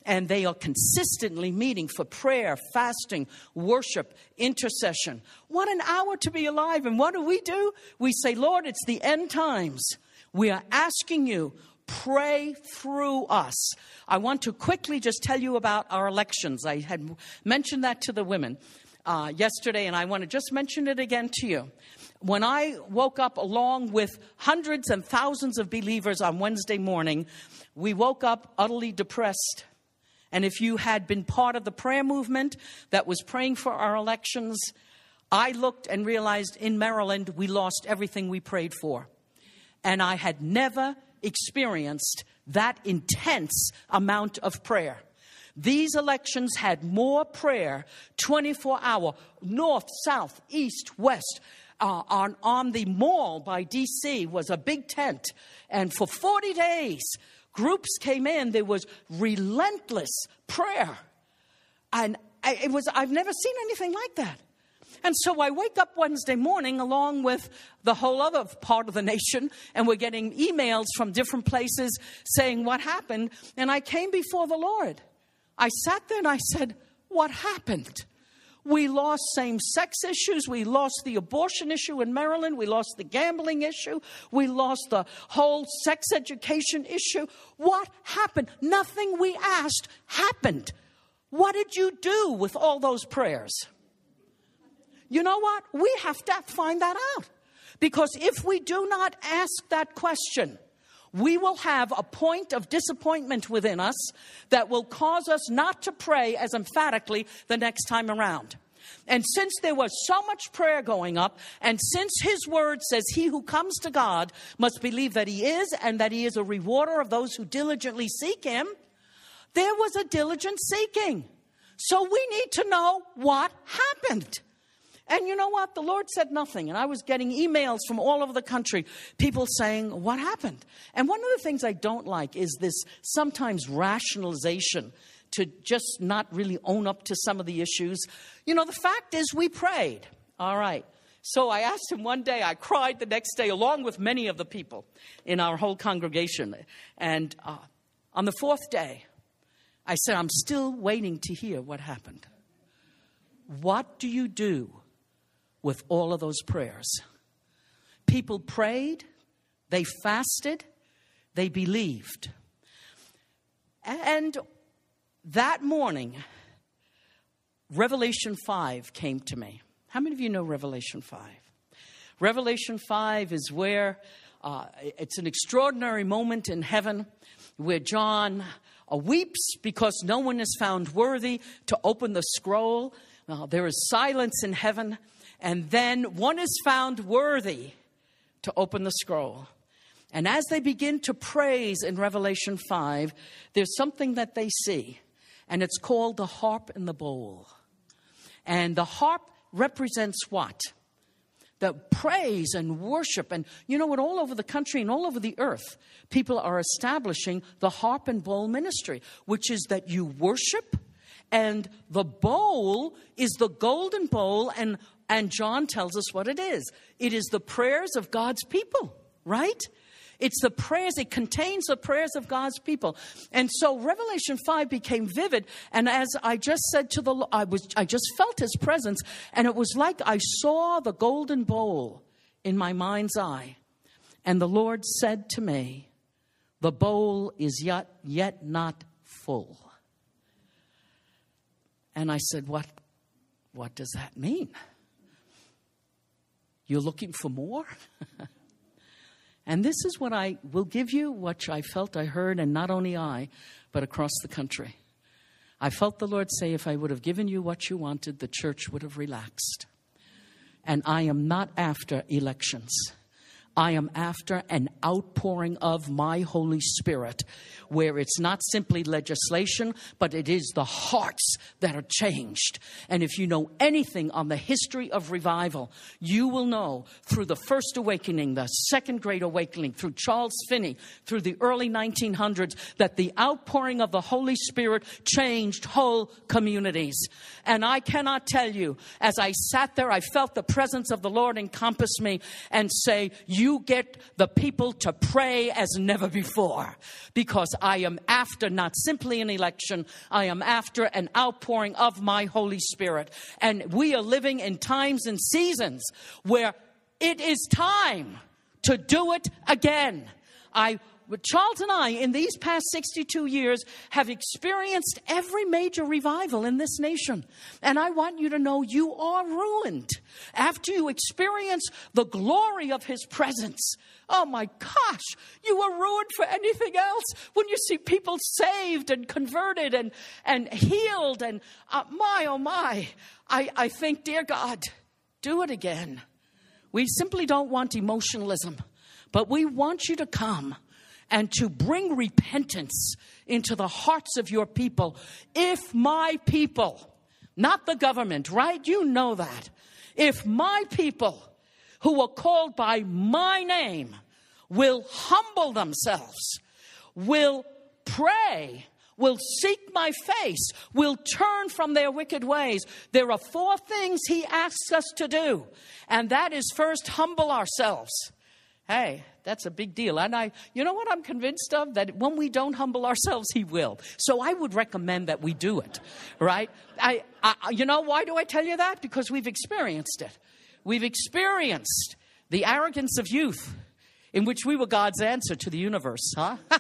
and they are consistently meeting for prayer, fasting, worship, intercession. What an hour to be alive. And what do we do? We say, Lord, it's the end times. We are asking you, pray through us. I want to quickly just tell you about our elections. I had mentioned that to the women uh, yesterday, and I want to just mention it again to you. When I woke up along with hundreds and thousands of believers on Wednesday morning, we woke up utterly depressed. And if you had been part of the prayer movement that was praying for our elections, I looked and realized in Maryland we lost everything we prayed for. And I had never experienced that intense amount of prayer. These elections had more prayer 24 hour, north, south, east, west. Uh, on, on the mall by DC was a big tent. And for 40 days, groups came in. There was relentless prayer. And I, it was, I've never seen anything like that. And so I wake up Wednesday morning along with the whole other part of the nation, and we're getting emails from different places saying what happened. And I came before the Lord. I sat there and I said, What happened? We lost same sex issues. We lost the abortion issue in Maryland. We lost the gambling issue. We lost the whole sex education issue. What happened? Nothing we asked happened. What did you do with all those prayers? You know what? We have to find that out. Because if we do not ask that question, we will have a point of disappointment within us that will cause us not to pray as emphatically the next time around. And since there was so much prayer going up, and since his word says, He who comes to God must believe that he is, and that he is a rewarder of those who diligently seek him, there was a diligent seeking. So we need to know what happened. And you know what? The Lord said nothing. And I was getting emails from all over the country, people saying, What happened? And one of the things I don't like is this sometimes rationalization to just not really own up to some of the issues. You know, the fact is, we prayed. All right. So I asked him one day, I cried the next day, along with many of the people in our whole congregation. And uh, on the fourth day, I said, I'm still waiting to hear what happened. What do you do with all of those prayers. People prayed, they fasted, they believed. And that morning, Revelation 5 came to me. How many of you know Revelation 5? Revelation 5 is where uh, it's an extraordinary moment in heaven where John uh, weeps because no one is found worthy to open the scroll. Uh, there is silence in heaven and then one is found worthy to open the scroll. And as they begin to praise in Revelation 5, there's something that they see, and it's called the harp and the bowl. And the harp represents what? The praise and worship. And you know what? All over the country and all over the earth, people are establishing the harp and bowl ministry, which is that you worship, and the bowl is the golden bowl, and and John tells us what it is it is the prayers of God's people, right? It's the prayers, it contains the prayers of God's people. And so Revelation 5 became vivid. And as I just said to the I was I just felt his presence, and it was like I saw the golden bowl in my mind's eye. And the Lord said to me, The bowl is yet yet not full. And I said, What what does that mean? You're looking for more? and this is what I will give you, what I felt I heard, and not only I, but across the country. I felt the Lord say, if I would have given you what you wanted, the church would have relaxed. And I am not after elections. I am after an outpouring of my Holy Spirit, where it's not simply legislation, but it is the hearts that are changed. And if you know anything on the history of revival, you will know through the First Awakening, the Second Great Awakening, through Charles Finney, through the early 1900s, that the outpouring of the Holy Spirit changed whole communities. And I cannot tell you, as I sat there, I felt the presence of the Lord encompass me and say, you get the people to pray as never before because I am after not simply an election, I am after an outpouring of my Holy Spirit. And we are living in times and seasons where it is time to do it again. I but Charles and I, in these past 62 years, have experienced every major revival in this nation. And I want you to know you are ruined after you experience the glory of His presence. Oh my gosh, you are ruined for anything else when you see people saved and converted and, and healed. And uh, my, oh my, I, I think, dear God, do it again. We simply don't want emotionalism, but we want you to come and to bring repentance into the hearts of your people. If my people, not the government, right? You know that. If my people who are called by my name will humble themselves, will pray, will seek my face, will turn from their wicked ways. There are four things he asks us to do, and that is first humble ourselves. Hey, that's a big deal. And I, you know what I'm convinced of? That when we don't humble ourselves, He will. So I would recommend that we do it, right? I, I, you know, why do I tell you that? Because we've experienced it. We've experienced the arrogance of youth in which we were God's answer to the universe, huh?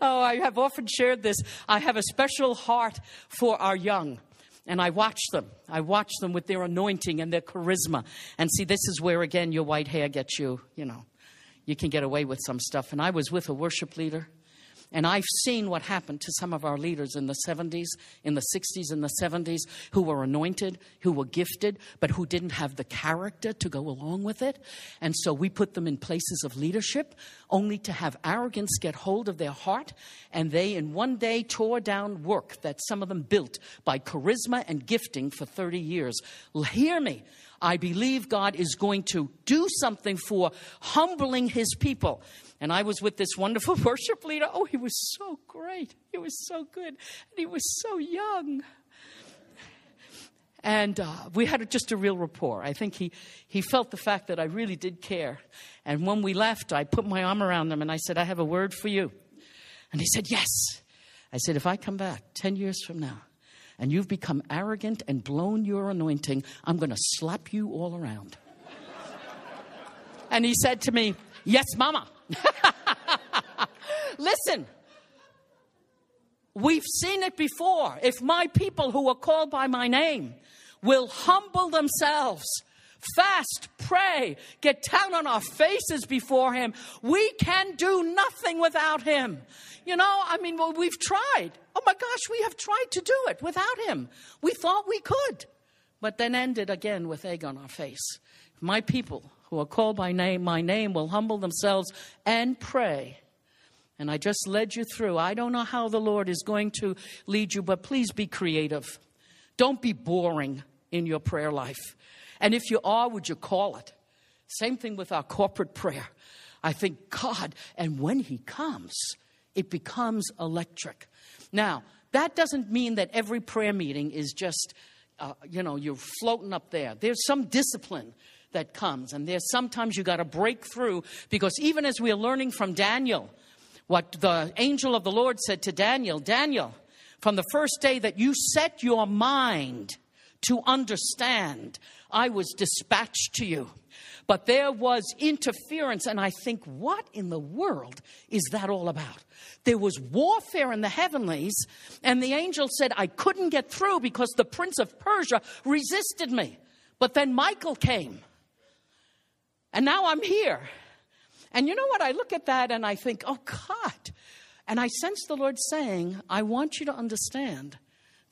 oh, I have often shared this. I have a special heart for our young. And I watch them. I watch them with their anointing and their charisma. And see, this is where, again, your white hair gets you, you know, you can get away with some stuff. And I was with a worship leader and I've seen what happened to some of our leaders in the 70s, in the 60s, in the 70s, who were anointed, who were gifted, but who didn't have the character to go along with it. And so we put them in places of leadership only to have arrogance get hold of their heart. And they, in one day, tore down work that some of them built by charisma and gifting for 30 years. Hear me. I believe God is going to do something for humbling his people. And I was with this wonderful worship leader. Oh, he was so great. He was so good. And he was so young. And uh, we had just a real rapport. I think he, he felt the fact that I really did care. And when we left, I put my arm around him and I said, I have a word for you. And he said, Yes. I said, If I come back 10 years from now and you've become arrogant and blown your anointing, I'm going to slap you all around. and he said to me, Yes, Mama. Listen, we've seen it before. If my people who are called by my name will humble themselves, fast, pray, get down on our faces before Him, we can do nothing without Him. You know, I mean, well, we've tried. Oh my gosh, we have tried to do it without Him. We thought we could, but then ended again with egg on our face. My people who are called by name, my name will humble themselves and pray. And I just led you through. I don't know how the Lord is going to lead you, but please be creative. Don't be boring in your prayer life. And if you are, would you call it? Same thing with our corporate prayer. I think God, and when He comes, it becomes electric. Now, that doesn't mean that every prayer meeting is just, uh, you know, you're floating up there. There's some discipline that comes. And there's sometimes you got to break through because even as we are learning from Daniel, what the angel of the Lord said to Daniel Daniel, from the first day that you set your mind to understand, I was dispatched to you. But there was interference, and I think, what in the world is that all about? There was warfare in the heavenlies, and the angel said, I couldn't get through because the prince of Persia resisted me. But then Michael came And now I'm here. And you know what? I look at that and I think, oh God. And I sense the Lord saying, I want you to understand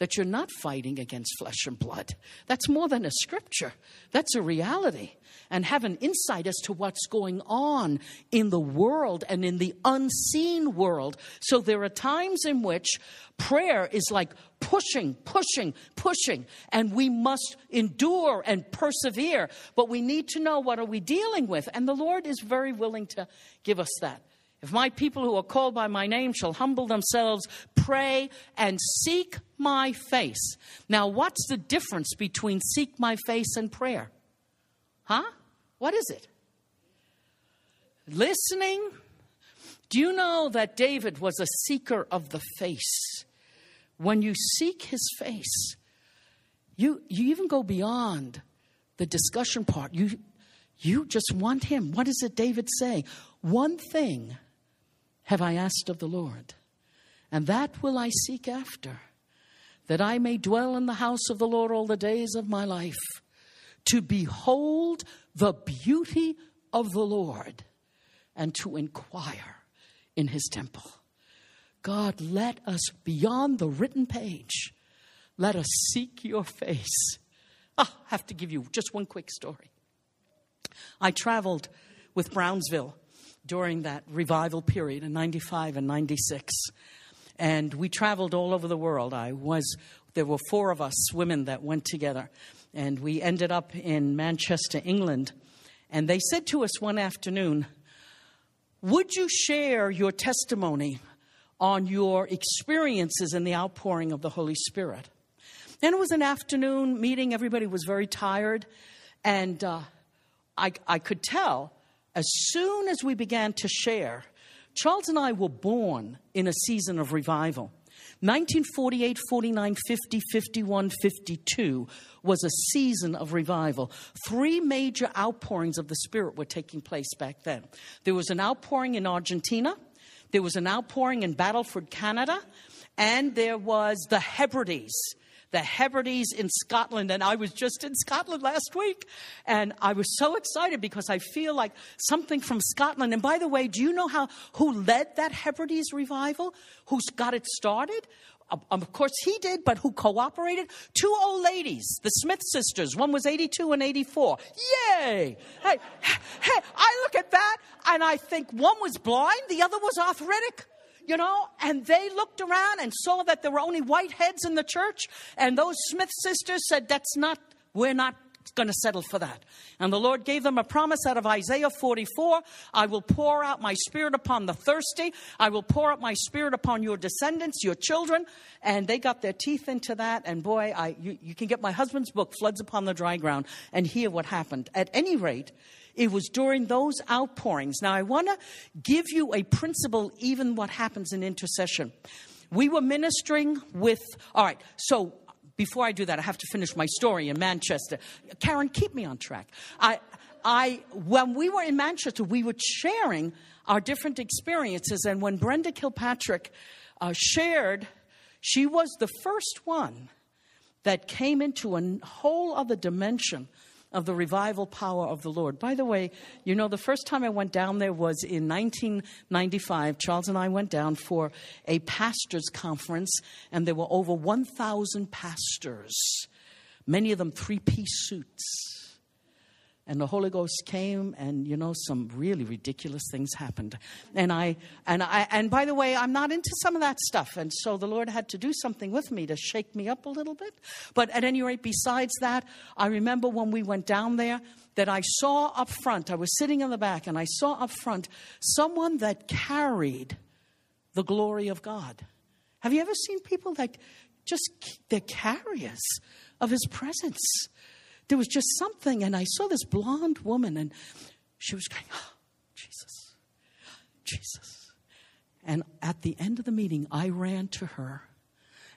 that you're not fighting against flesh and blood. That's more than a scripture, that's a reality. And have an insight as to what's going on in the world and in the unseen world. So there are times in which prayer is like pushing, pushing, pushing, and we must endure and persevere. But we need to know what are we dealing with, and the Lord is very willing to give us that. If my people who are called by my name shall humble themselves, pray, and seek my face. Now, what's the difference between seek my face and prayer? Huh? What is it? Listening. Do you know that David was a seeker of the face? When you seek his face, you, you even go beyond the discussion part. You, you just want him. What does it David say? One thing have I asked of the Lord, and that will I seek after, that I may dwell in the house of the Lord all the days of my life, to behold the beauty of the Lord and to inquire in his temple. God, let us, beyond the written page, let us seek your face. Oh, I have to give you just one quick story. I traveled with Brownsville during that revival period in 95 and 96. And we traveled all over the world. I was, there were four of us women that went together. And we ended up in Manchester, England. And they said to us one afternoon, Would you share your testimony on your experiences in the outpouring of the Holy Spirit? And it was an afternoon meeting. Everybody was very tired. And uh, I, I could tell as soon as we began to share, Charles and I were born in a season of revival. 1948, 49, 50, 51, 52 was a season of revival. Three major outpourings of the Spirit were taking place back then. There was an outpouring in Argentina, there was an outpouring in Battleford, Canada, and there was the Hebrides the Hebrides in Scotland. And I was just in Scotland last week. And I was so excited because I feel like something from Scotland. And by the way, do you know how, who led that Hebrides revival? Who's got it started? of course he did, but who cooperated? Two old ladies, the Smith sisters. One was 82 and 84. Yay! Hey, hey, I look at that and I think one was blind, the other was arthritic you know, and they looked around and saw that there were only white heads in the church. And those Smith sisters said, That's not, we're not going to settle for that. And the Lord gave them a promise out of Isaiah 44 I will pour out my spirit upon the thirsty, I will pour out my spirit upon your descendants, your children. And they got their teeth into that. And boy, I, you, you can get my husband's book, Floods Upon the Dry Ground, and hear what happened. At any rate, it was during those outpourings. Now, I want to give you a principle, even what happens in intercession. We were ministering with, all right, so before I do that, I have to finish my story in Manchester. Karen, keep me on track. I, I, when we were in Manchester, we were sharing our different experiences. And when Brenda Kilpatrick uh, shared, she was the first one that came into a whole other dimension of the revival power of the Lord. By the way, you know, the first time I went down there was in 1995. Charles and I went down for a pastors' conference, and there were over 1,000 pastors, many of them three piece suits and the holy ghost came and you know some really ridiculous things happened. And i and i and by the way i'm not into some of that stuff. And so the lord had to do something with me to shake me up a little bit. But at any rate besides that i remember when we went down there that i saw up front i was sitting in the back and i saw up front someone that carried the glory of god. Have you ever seen people that just they're carriers of his presence there was just something, and I saw this blonde woman, and she was going, oh, Jesus, Jesus. And at the end of the meeting, I ran to her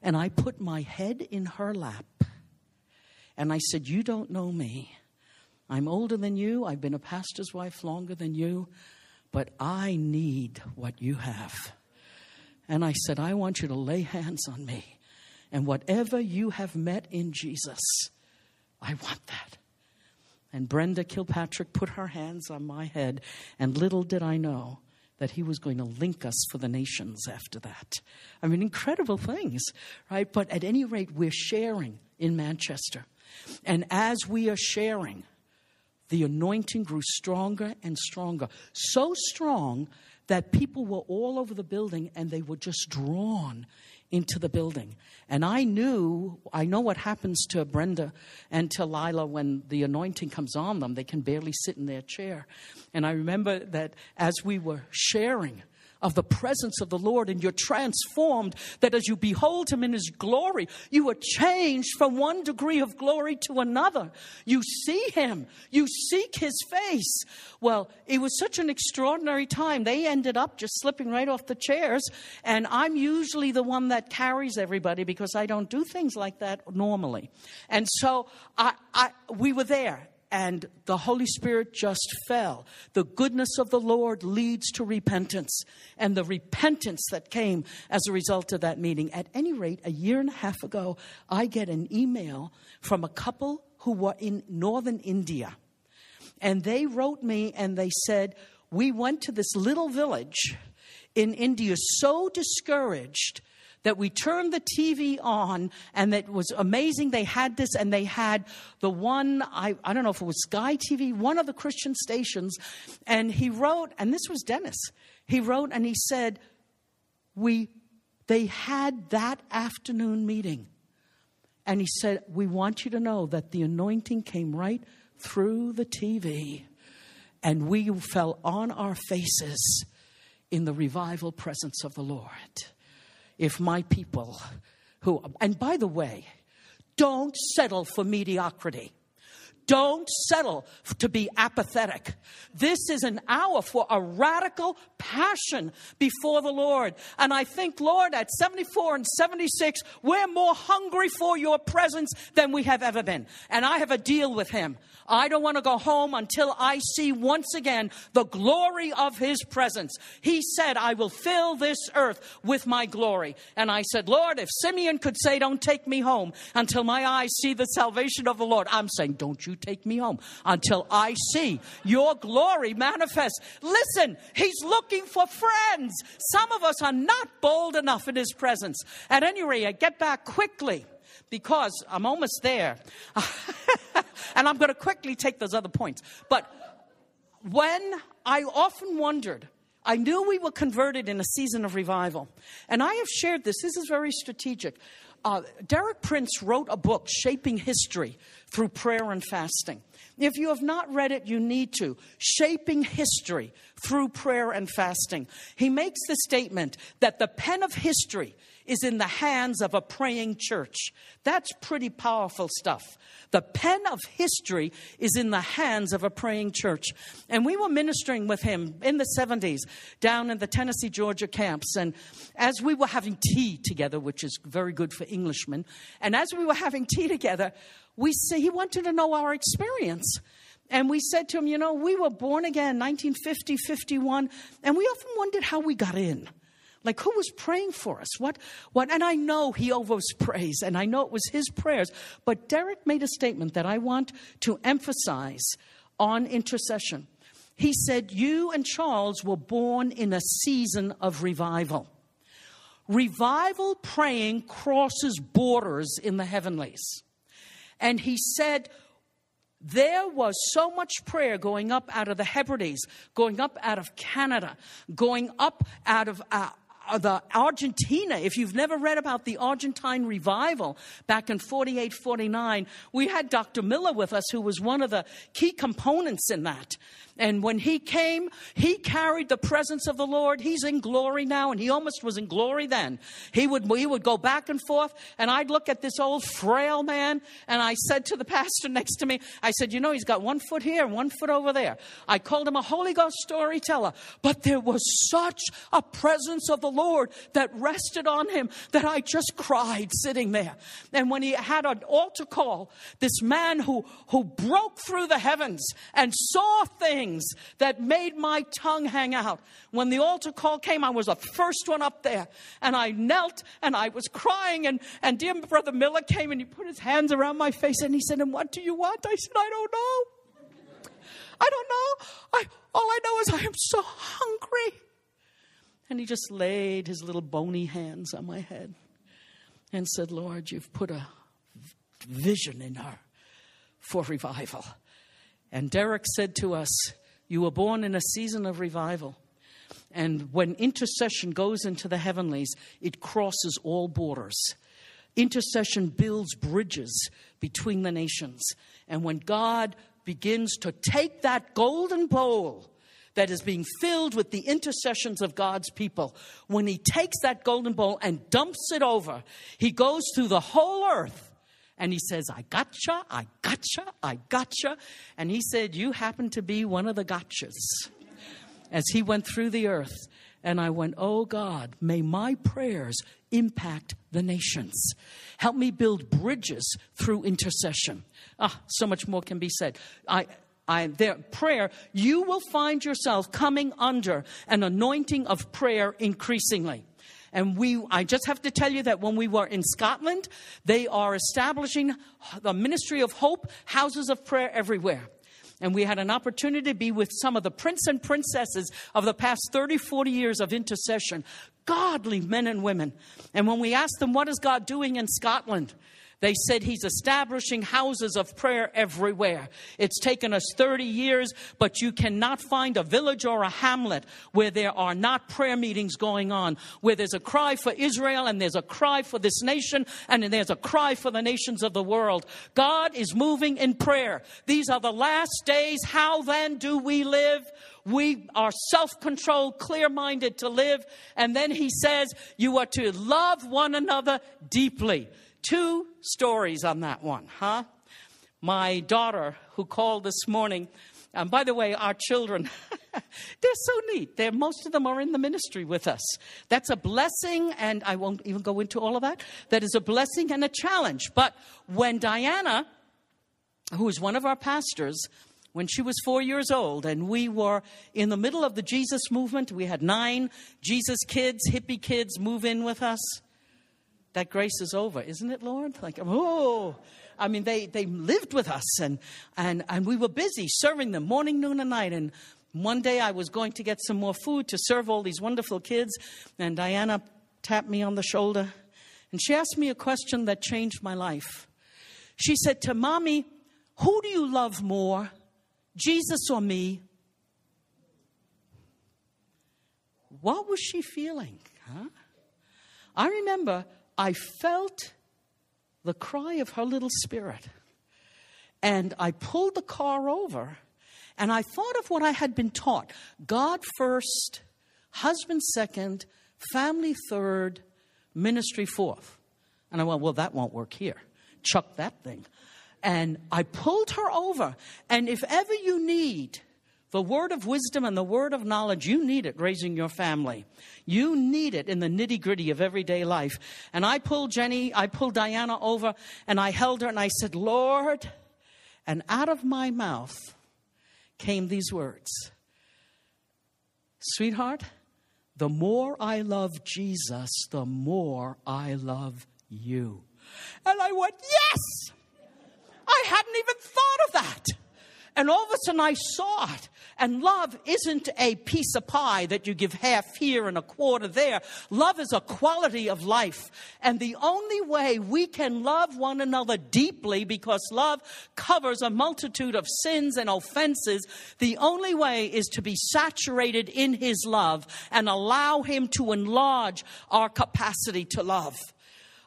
and I put my head in her lap and I said, You don't know me. I'm older than you. I've been a pastor's wife longer than you, but I need what you have. And I said, I want you to lay hands on me. And whatever you have met in Jesus, I want that. And Brenda Kilpatrick put her hands on my head, and little did I know that he was going to link us for the nations after that. I mean, incredible things, right? But at any rate, we're sharing in Manchester. And as we are sharing, the anointing grew stronger and stronger. So strong that people were all over the building and they were just drawn into the building. And I knew, I know what happens to Brenda and to Lila when the anointing comes on them. They can barely sit in their chair. And I remember that as we were sharing, of the presence of the Lord and you're transformed that as you behold him in his glory, you are changed from one degree of glory to another. You see him, you seek his face. Well, it was such an extraordinary time. They ended up just slipping right off the chairs. And I'm usually the one that carries everybody because I don't do things like that normally. And so I, I, we were there and the Holy Spirit just fell. The goodness of the Lord leads to repentance, and the repentance that came as a result of that meeting. At any rate, a year and a half ago, I get an email from a couple who were in northern India. And they wrote me and they said, We went to this little village in India so discouraged that we turned the TV on and that was amazing. They had this and they had the one, I, I don't know if it was Sky TV, one of the Christian stations. And he wrote, and this was Dennis, he wrote and he said, We, they had that afternoon meeting. And he said, We want you to know that the anointing came right through the TV. And we fell on our faces in the revival presence of the Lord if my people who, and by the way, don't settle for mediocrity. Don't settle to be apathetic. This is an hour for a radical passion before the Lord. And I think, Lord, at 74 and 76, we're more hungry for your presence than we have ever been. And I have a deal with Him. I don't want to go home until I see once again the glory of his presence. He said, I will fill this earth with my glory. And I said, Lord, if Simeon could say, Don't take me home until my eyes see the salvation of the Lord, I'm saying, Don't you take me home until I see your glory manifest. Listen, he's looking for friends. Some of us are not bold enough in his presence. At any rate, I get back quickly because I'm almost there. and I'm going to quickly take those other points. But when I often wondered, I knew we were converted in a season of revival. And I have shared this, this is very strategic. Uh, Derek Prince wrote a book, Shaping History Through Prayer and Fasting. If you have not read it, you need to. Shaping History Through Prayer and Fasting. He makes the statement that the pen of history is in the hands of a praying church. That's pretty powerful stuff. The pen of history is in the hands of a praying church. And we were ministering with him in the 70s down in the Tennessee, Georgia camps. And as we were having tea together, which is very good for Englishmen, and as we were having tea together, we say he wanted to know our experience. And we said to him, you know, we were born again 1950, 51, and we often wondered how we got in. Like who was praying for us? What what and I know he always prays and I know it was his prayers, but Derek made a statement that I want to emphasize on intercession. He said, You and Charles were born in a season of revival. Revival praying crosses borders in the heavenlies. And he said, there was so much prayer going up out of the Hebrides, going up out of Canada, going up out of uh, Uh, the Argentina, if you've never read about the Argentine revival back in 48, 49, we had Dr. Miller with us, who was one of the key components in that. And when he came, he carried the presence of the Lord. He's in glory now, and he almost was in glory then. He would, he would go back and forth, and I'd look at this old frail man, and I said to the pastor next to me, I said, You know, he's got one foot here and one foot over there. I called him a Holy Ghost storyteller, but there was such a presence of the Lord that rested on him that I just cried sitting there. And when he had an altar call, this man who, who broke through the heavens and saw things that made my tongue hang out. When the altar call came, I was the first one up there. And I knelt and I was crying. And, and dear brother Miller came and he put his hands around my face and he said, And what do you want? I said, I don't know. I don't know. I, all I know is I am so hungry. And he just laid his little bony hands on my head and said, Lord, you've put a vision in her for revival. And Derek said to us, You were born in a season of revival. And when intercession goes into the heavenlies, it crosses all borders. Intercession builds bridges between the nations. And when God begins to take that golden bowl that is being filled with the intercessions of God's people, when He takes that golden bowl and dumps it over, He goes through the whole earth and He says, I gotcha, I gotcha, I gotcha. And He said, You happen to be one of the gotchas. As He went through the earth, and I went, Oh God, may my prayers impact the nations. Help me build bridges through intercession. Ah, so much more can be said. I, I, their prayer, you will find yourself coming under an anointing of prayer increasingly. And we, I just have to tell you that when we were in Scotland, they are establishing the ministry of hope, houses of prayer everywhere and we had an opportunity to be with some of the prince and princesses of the past 30, 40 years of intercession, godly men and women. And when we asked them, What is God doing in Scotland? They said he's establishing houses of prayer everywhere. It's taken us 30 years, but you cannot find a village or a hamlet where there are not prayer meetings going on, where there's a cry for Israel and there's a cry for this nation and there's a cry for the nations of the world. God is moving in prayer. These are the last days. How then do we live? we are self controlled, clear minded to live. And then he says, You are to love one another deeply. Two stories on that one, huh? My daughter, who called this morning, and by the way, our children, they're so neat. They're, most of them are in the ministry with us. That's a blessing, and I won't even go into all of that. That is a blessing and a challenge. But when Diana, who is one of our pastors, when she was four years old, and we were in the middle of the Jesus movement, we had nine Jesus kids, hippie kids move in with us that grace is over, isn't it, Lord? Like, oh, I mean, they, they lived with us and, and, and we were busy serving them morning, noon, and night. And one day I was going to get some more food to serve all these wonderful kids, and Diana tapped me on the shoulder and she asked me a question that changed my life. She said to Mommy, Who do you love more, Jesus or me? What was she feeling? Huh? I remember I felt the cry of her little spirit. And I pulled the car over and I thought of what I had been taught God first, husband second, family third, ministry fourth. And I went, well, that won't work here. Chuck that thing. And I pulled her over. And if ever you need the word of wisdom and the word of knowledge, you need it raising your family. You need it in the nitty gritty of everyday life. And I pulled Jenny, I pulled Diana over, and I held her and I said, Lord, and out of my mouth came these words Sweetheart, the more I love Jesus, the more I love you. And I went, Yes! I hadn't even thought of that. And all of a sudden I saw it. And love isn't a piece of pie that you give half here and a quarter there. Love is a quality of life. And the only way we can love one another deeply, because love covers a multitude of sins and offenses, the only way is to be saturated in His love and allow Him to enlarge our capacity to love.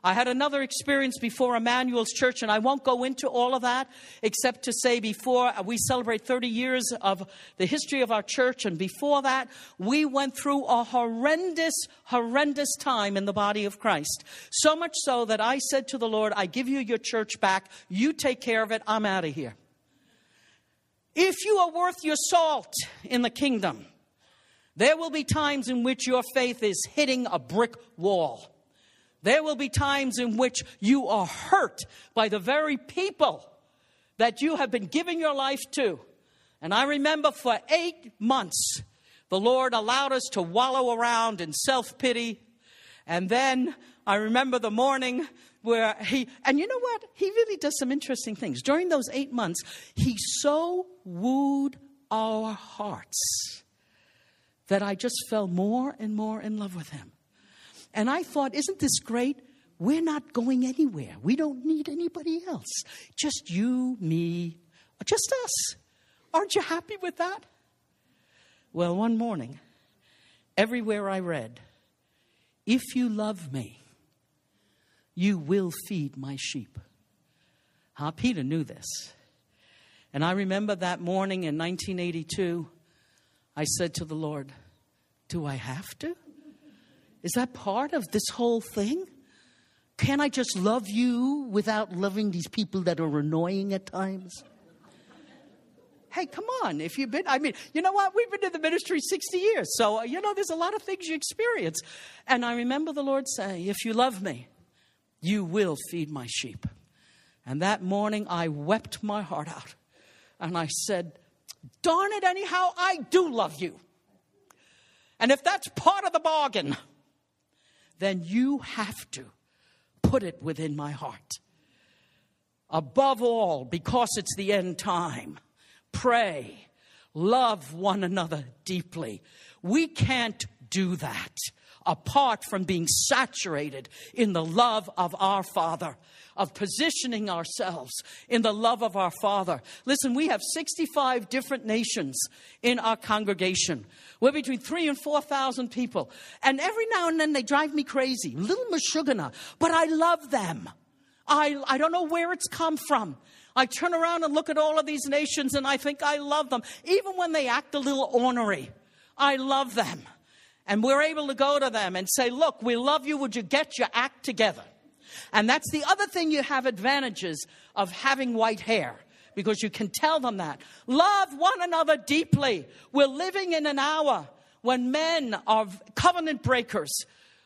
I had another experience before Immanuel's church, and I won't go into all of that except to say before uh, we celebrate 30 years of the history of our church, and before that, we went through a horrendous, horrendous time in the body of Christ. So much so that I said to the Lord, I give you your church back, you take care of it, I'm out of here. If you are worth your salt in the kingdom, there will be times in which your faith is hitting a brick wall. There will be times in which you are hurt by the very people that you have been giving your life to. And I remember for eight months, the Lord allowed us to wallow around in self pity. And then I remember the morning where he, and you know what? He really does some interesting things. During those eight months, he so wooed our hearts that I just fell more and more in love with him. And I thought, isn't this great? We're not going anywhere. We don't need anybody else. Just you, me, just us. Aren't you happy with that? Well, one morning, everywhere I read, if you love me, you will feed my sheep. Huh? Peter knew this. And I remember that morning in 1982, I said to the Lord, Do I have to? Is that part of this whole thing? Can I just love you without loving these people that are annoying at times? Hey, come on. If you've been, I mean, you know what? We've been in the ministry 60 years. So, uh, you know, there's a lot of things you experience. And I remember the Lord saying, If you love me, you will feed my sheep. And that morning I wept my heart out. And I said, Darn it, anyhow, I do love you. And if that's part of the bargain, then you have to put it within my heart. Above all, because it's the end time, pray, love one another deeply. We can't do that apart from being saturated in the love of our Father, of positioning ourselves in the love of our Father. Listen, we have 65 different nations in our congregation. We're between three and 4,000 people. And every now and then they drive me crazy, little Meshuggah, but I love them. I, I don't know where it's come from. I turn around and look at all of these nations and I think I love them. Even when they act a little ornery, I love them. And we're able to go to them and say, Look, we love you. Would you get your act together? And that's the other thing you have advantages of having white hair because you can tell them that. Love one another deeply. We're living in an hour when men are covenant breakers,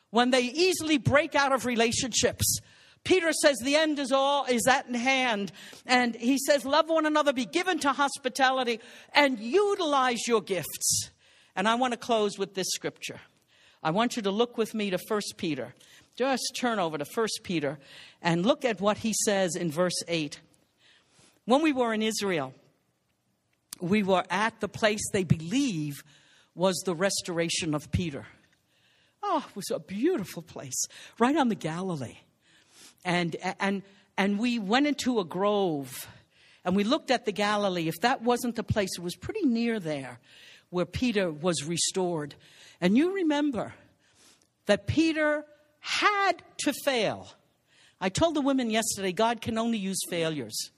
when they easily break out of relationships. Peter says the end is all is at hand and he says love one another be given to hospitality and utilize your gifts and I want to close with this scripture. I want you to look with me to 1 Peter. Just turn over to 1 Peter and look at what he says in verse 8. When we were in Israel, we were at the place they believe was the restoration of Peter. Oh, it was a beautiful place, right on the Galilee. And, and, and we went into a grove and we looked at the Galilee. If that wasn't the place, it was pretty near there where Peter was restored. And you remember that Peter had to fail. I told the women yesterday God can only use failures.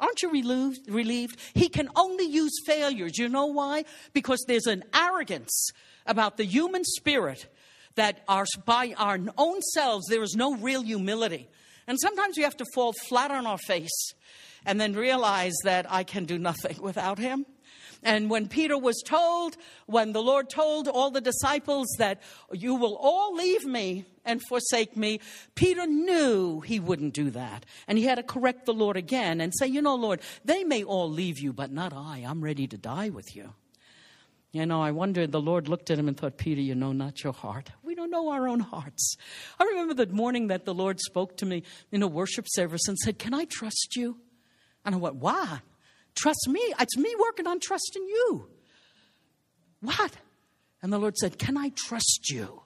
Aren't you relieved? He can only use failures. You know why? Because there's an arrogance about the human spirit that our, by our own selves there is no real humility. And sometimes we have to fall flat on our face and then realize that I can do nothing without Him. And when Peter was told, when the Lord told all the disciples that you will all leave me and forsake me, Peter knew he wouldn't do that. And he had to correct the Lord again and say, You know, Lord, they may all leave you, but not I. I'm ready to die with you. You know, I wonder, the Lord looked at him and thought, Peter, you know not your heart. We don't know our own hearts. I remember the morning that the Lord spoke to me in a worship service and said, Can I trust you? And I went, Why? Trust me. It's me working on trusting you. What? And the Lord said, Can I trust you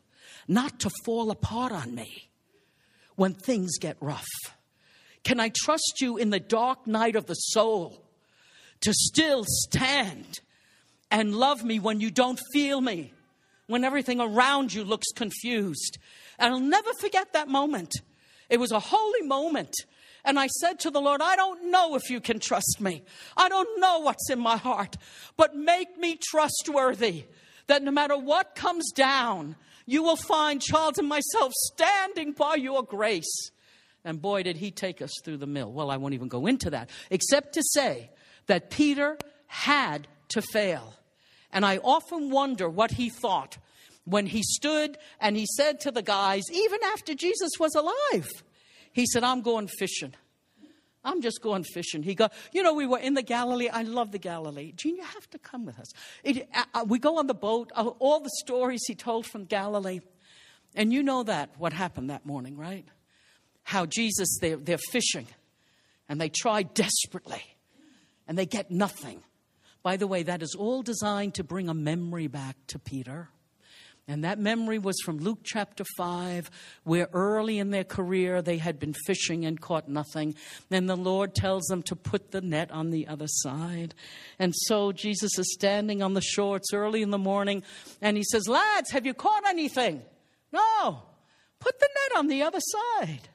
not to fall apart on me when things get rough? Can I trust you in the dark night of the soul to still stand and love me when you don't feel me, when everything around you looks confused? And I'll never forget that moment. It was a holy moment and I said to the Lord, I don't know if you can trust me. I don't know what's in my heart, but make me trustworthy that no matter what comes down, you will find Charles and myself standing by your grace. And boy, did he take us through the mill. Well, I won't even go into that, except to say that Peter had to fail. And I often wonder what he thought when he stood and he said to the guys, even after Jesus was alive, he said, I'm going fishing. I'm just going fishing. He go, you know, we were in the Galilee. I love the Galilee. Gene, you have to come with us. It, uh, uh we go on the boat. Uh, all the stories he told from Galilee, and you know that what happened that morning, right? How Jesus they're, they're fishing, and they try desperately, and they get nothing. By the way, that is all designed to bring a memory back to Peter. And that memory was from Luke chapter 5, where early in their career they had been fishing and caught nothing. Then the Lord tells them to put the net on the other side. And so Jesus is standing on the shore. It's early in the morning. And he says, Lads, have you caught anything? No. Put the net on the other side.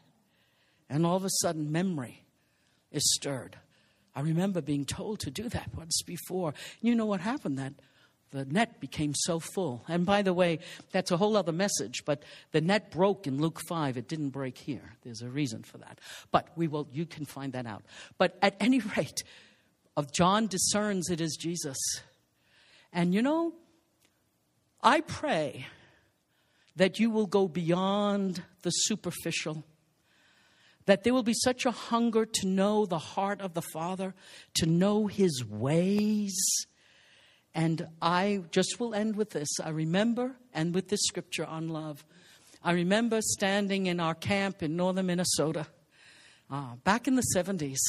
And all of a sudden, memory is stirred. I remember being told to do that once before. You know what happened? That the net became so full. And by the way, that's a whole other message, but the net broke in Luke 5. It didn't break here. There's a reason for that. But we will you can find that out. But at any rate, of John discerns it is Jesus. And you know, I pray that you will go beyond the superficial. That there will be such a hunger to know the heart of the Father, to know His ways, and I just will end with this. I remember, and with this scripture on love, I remember standing in our camp in northern Minnesota uh, back in the 70s,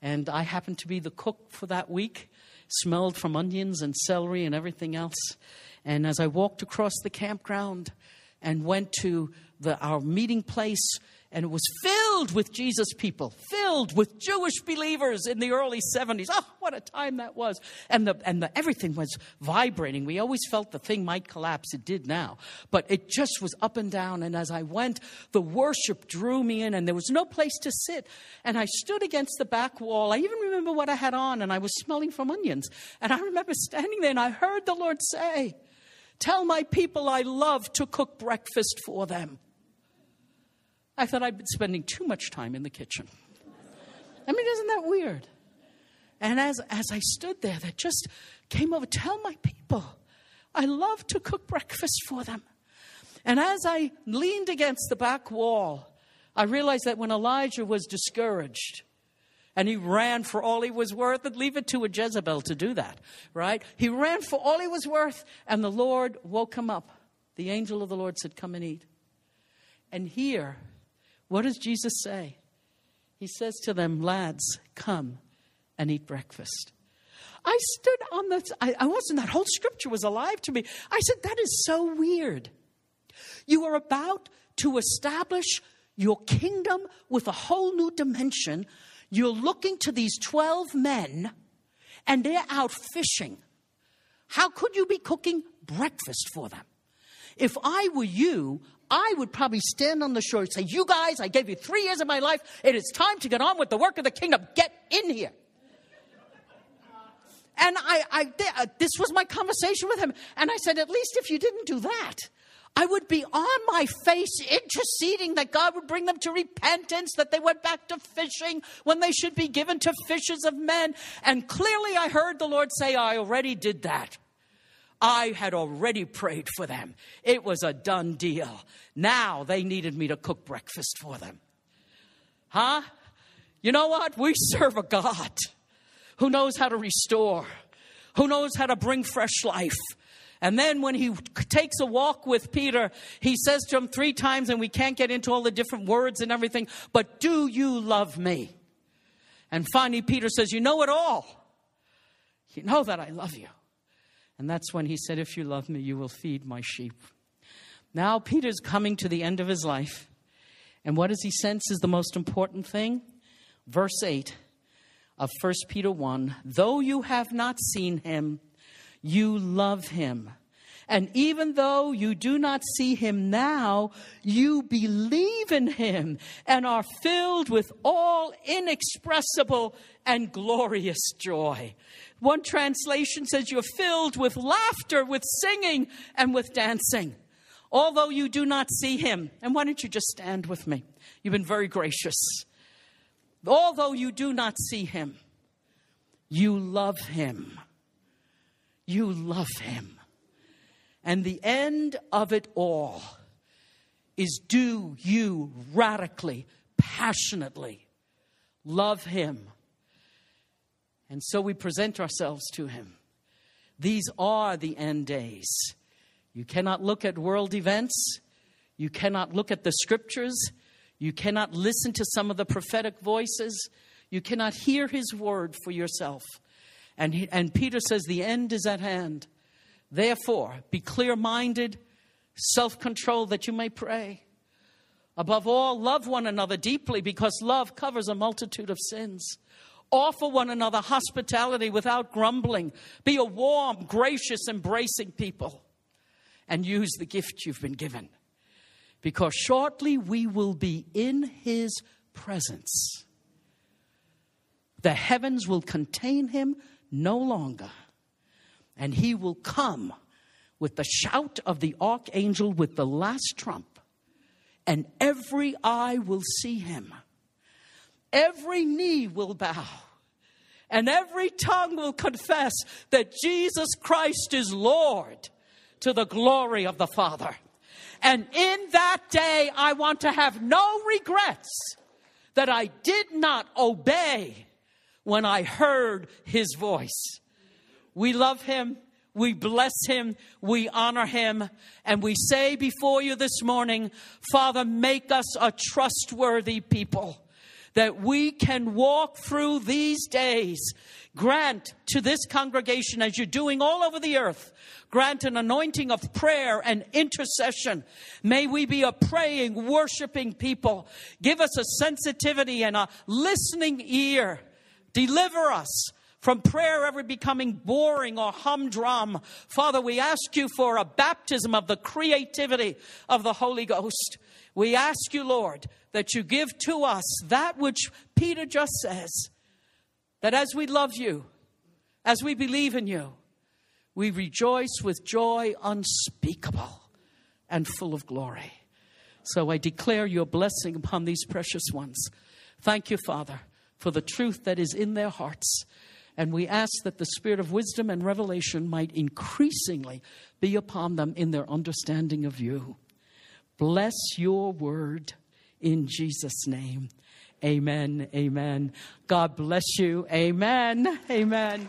and I happened to be the cook for that week, smelled from onions and celery and everything else. And as I walked across the campground and went to the, our meeting place, and it was filled with Jesus people, filled with Jewish believers in the early 70s. Oh, what a time that was. And, the, and the, everything was vibrating. We always felt the thing might collapse. It did now. But it just was up and down. And as I went, the worship drew me in, and there was no place to sit. And I stood against the back wall. I even remember what I had on, and I was smelling from onions. And I remember standing there, and I heard the Lord say, Tell my people I love to cook breakfast for them. I thought I'd been spending too much time in the kitchen. I mean, isn't that weird? And as, as I stood there, that just came over, tell my people, I love to cook breakfast for them. And as I leaned against the back wall, I realized that when Elijah was discouraged and he ran for all he was worth, and leave it to a Jezebel to do that, right? He ran for all he was worth, and the Lord woke him up. The angel of the Lord said, Come and eat. And here, what does Jesus say? He says to them, Lads, come and eat breakfast. I stood on the, I, I wasn't, that whole scripture was alive to me. I said, That is so weird. You are about to establish your kingdom with a whole new dimension. You're looking to these 12 men, and they're out fishing. How could you be cooking breakfast for them? If I were you, I would probably stand on the shore and say, You guys, I gave you three years of my life. It is time to get on with the work of the kingdom. Get in here. And I, I, uh, this was my conversation with him. And I said, At least if you didn't do that, I would be on my face interceding that God would bring them to repentance, that they went back to fishing when they should be given to fishers of men. And clearly I heard the Lord say, I already did that. I had already prayed for them. It was a done deal. Now they needed me to cook breakfast for them. Huh? You know what? We serve a God who knows how to restore, who knows how to bring fresh life. And then when he takes a walk with Peter, he says to him three times, and we can't get into all the different words and everything, but do you love me? And finally, Peter says, You know it all. You know that I love you. And that's when he said, If you love me, you will feed my sheep. Now, Peter's coming to the end of his life. And what does he sense is the most important thing? Verse 8 of 1 Peter 1 Though you have not seen him, you love him. And even though you do not see him now, you believe in him and are filled with all inexpressible and glorious joy. One translation says you're filled with laughter, with singing, and with dancing. Although you do not see him. And why don't you just stand with me? You've been very gracious. Although you do not see him, you love him. You love him. And the end of it all is do you radically, passionately love him and so we present ourselves to Him. These are the end days. You cannot look at world events. You cannot look at the scriptures. You cannot listen to some of the prophetic voices. You cannot hear His word for yourself And, he, and Peter says, The end is at hand. Therefore, be clear minded, self controlled, that you may pray. Above all, love one another deeply because love covers a multitude of sins. Offer one another hospitality without grumbling. Be a warm, gracious, embracing people. And use the gift you've been given. Because shortly we will be in his presence. The heavens will contain him no longer. And he will come with the shout of the archangel with the last trump, and every eye will see him. Every knee will bow, and every tongue will confess that Jesus Christ is Lord to the glory of the Father. And in that day, I want to have no regrets that I did not obey when I heard his voice. We love him. We bless him. We honor him. And we say before you this morning, Father, make us a trustworthy people that we can walk through these days. Grant to this congregation, as you're doing all over the earth, grant an anointing of prayer and intercession. May we be a praying, worshiping people. Give us a sensitivity and a listening ear. Deliver us from prayer ever becoming boring or humdrum. Father, we ask you for a baptism of the creativity of the Holy Ghost. We ask you, Lord, that you give to us that which Peter just says that as we love you, as we believe in you, we rejoice with joy unspeakable and full of glory. So I declare your blessing upon these precious ones. Thank you, Father, for the truth that is in their hearts. And we ask that the spirit of wisdom and revelation might increasingly be upon them in their understanding of you. Bless your word in Jesus' name. Amen. Amen. God bless you. Amen. Amen.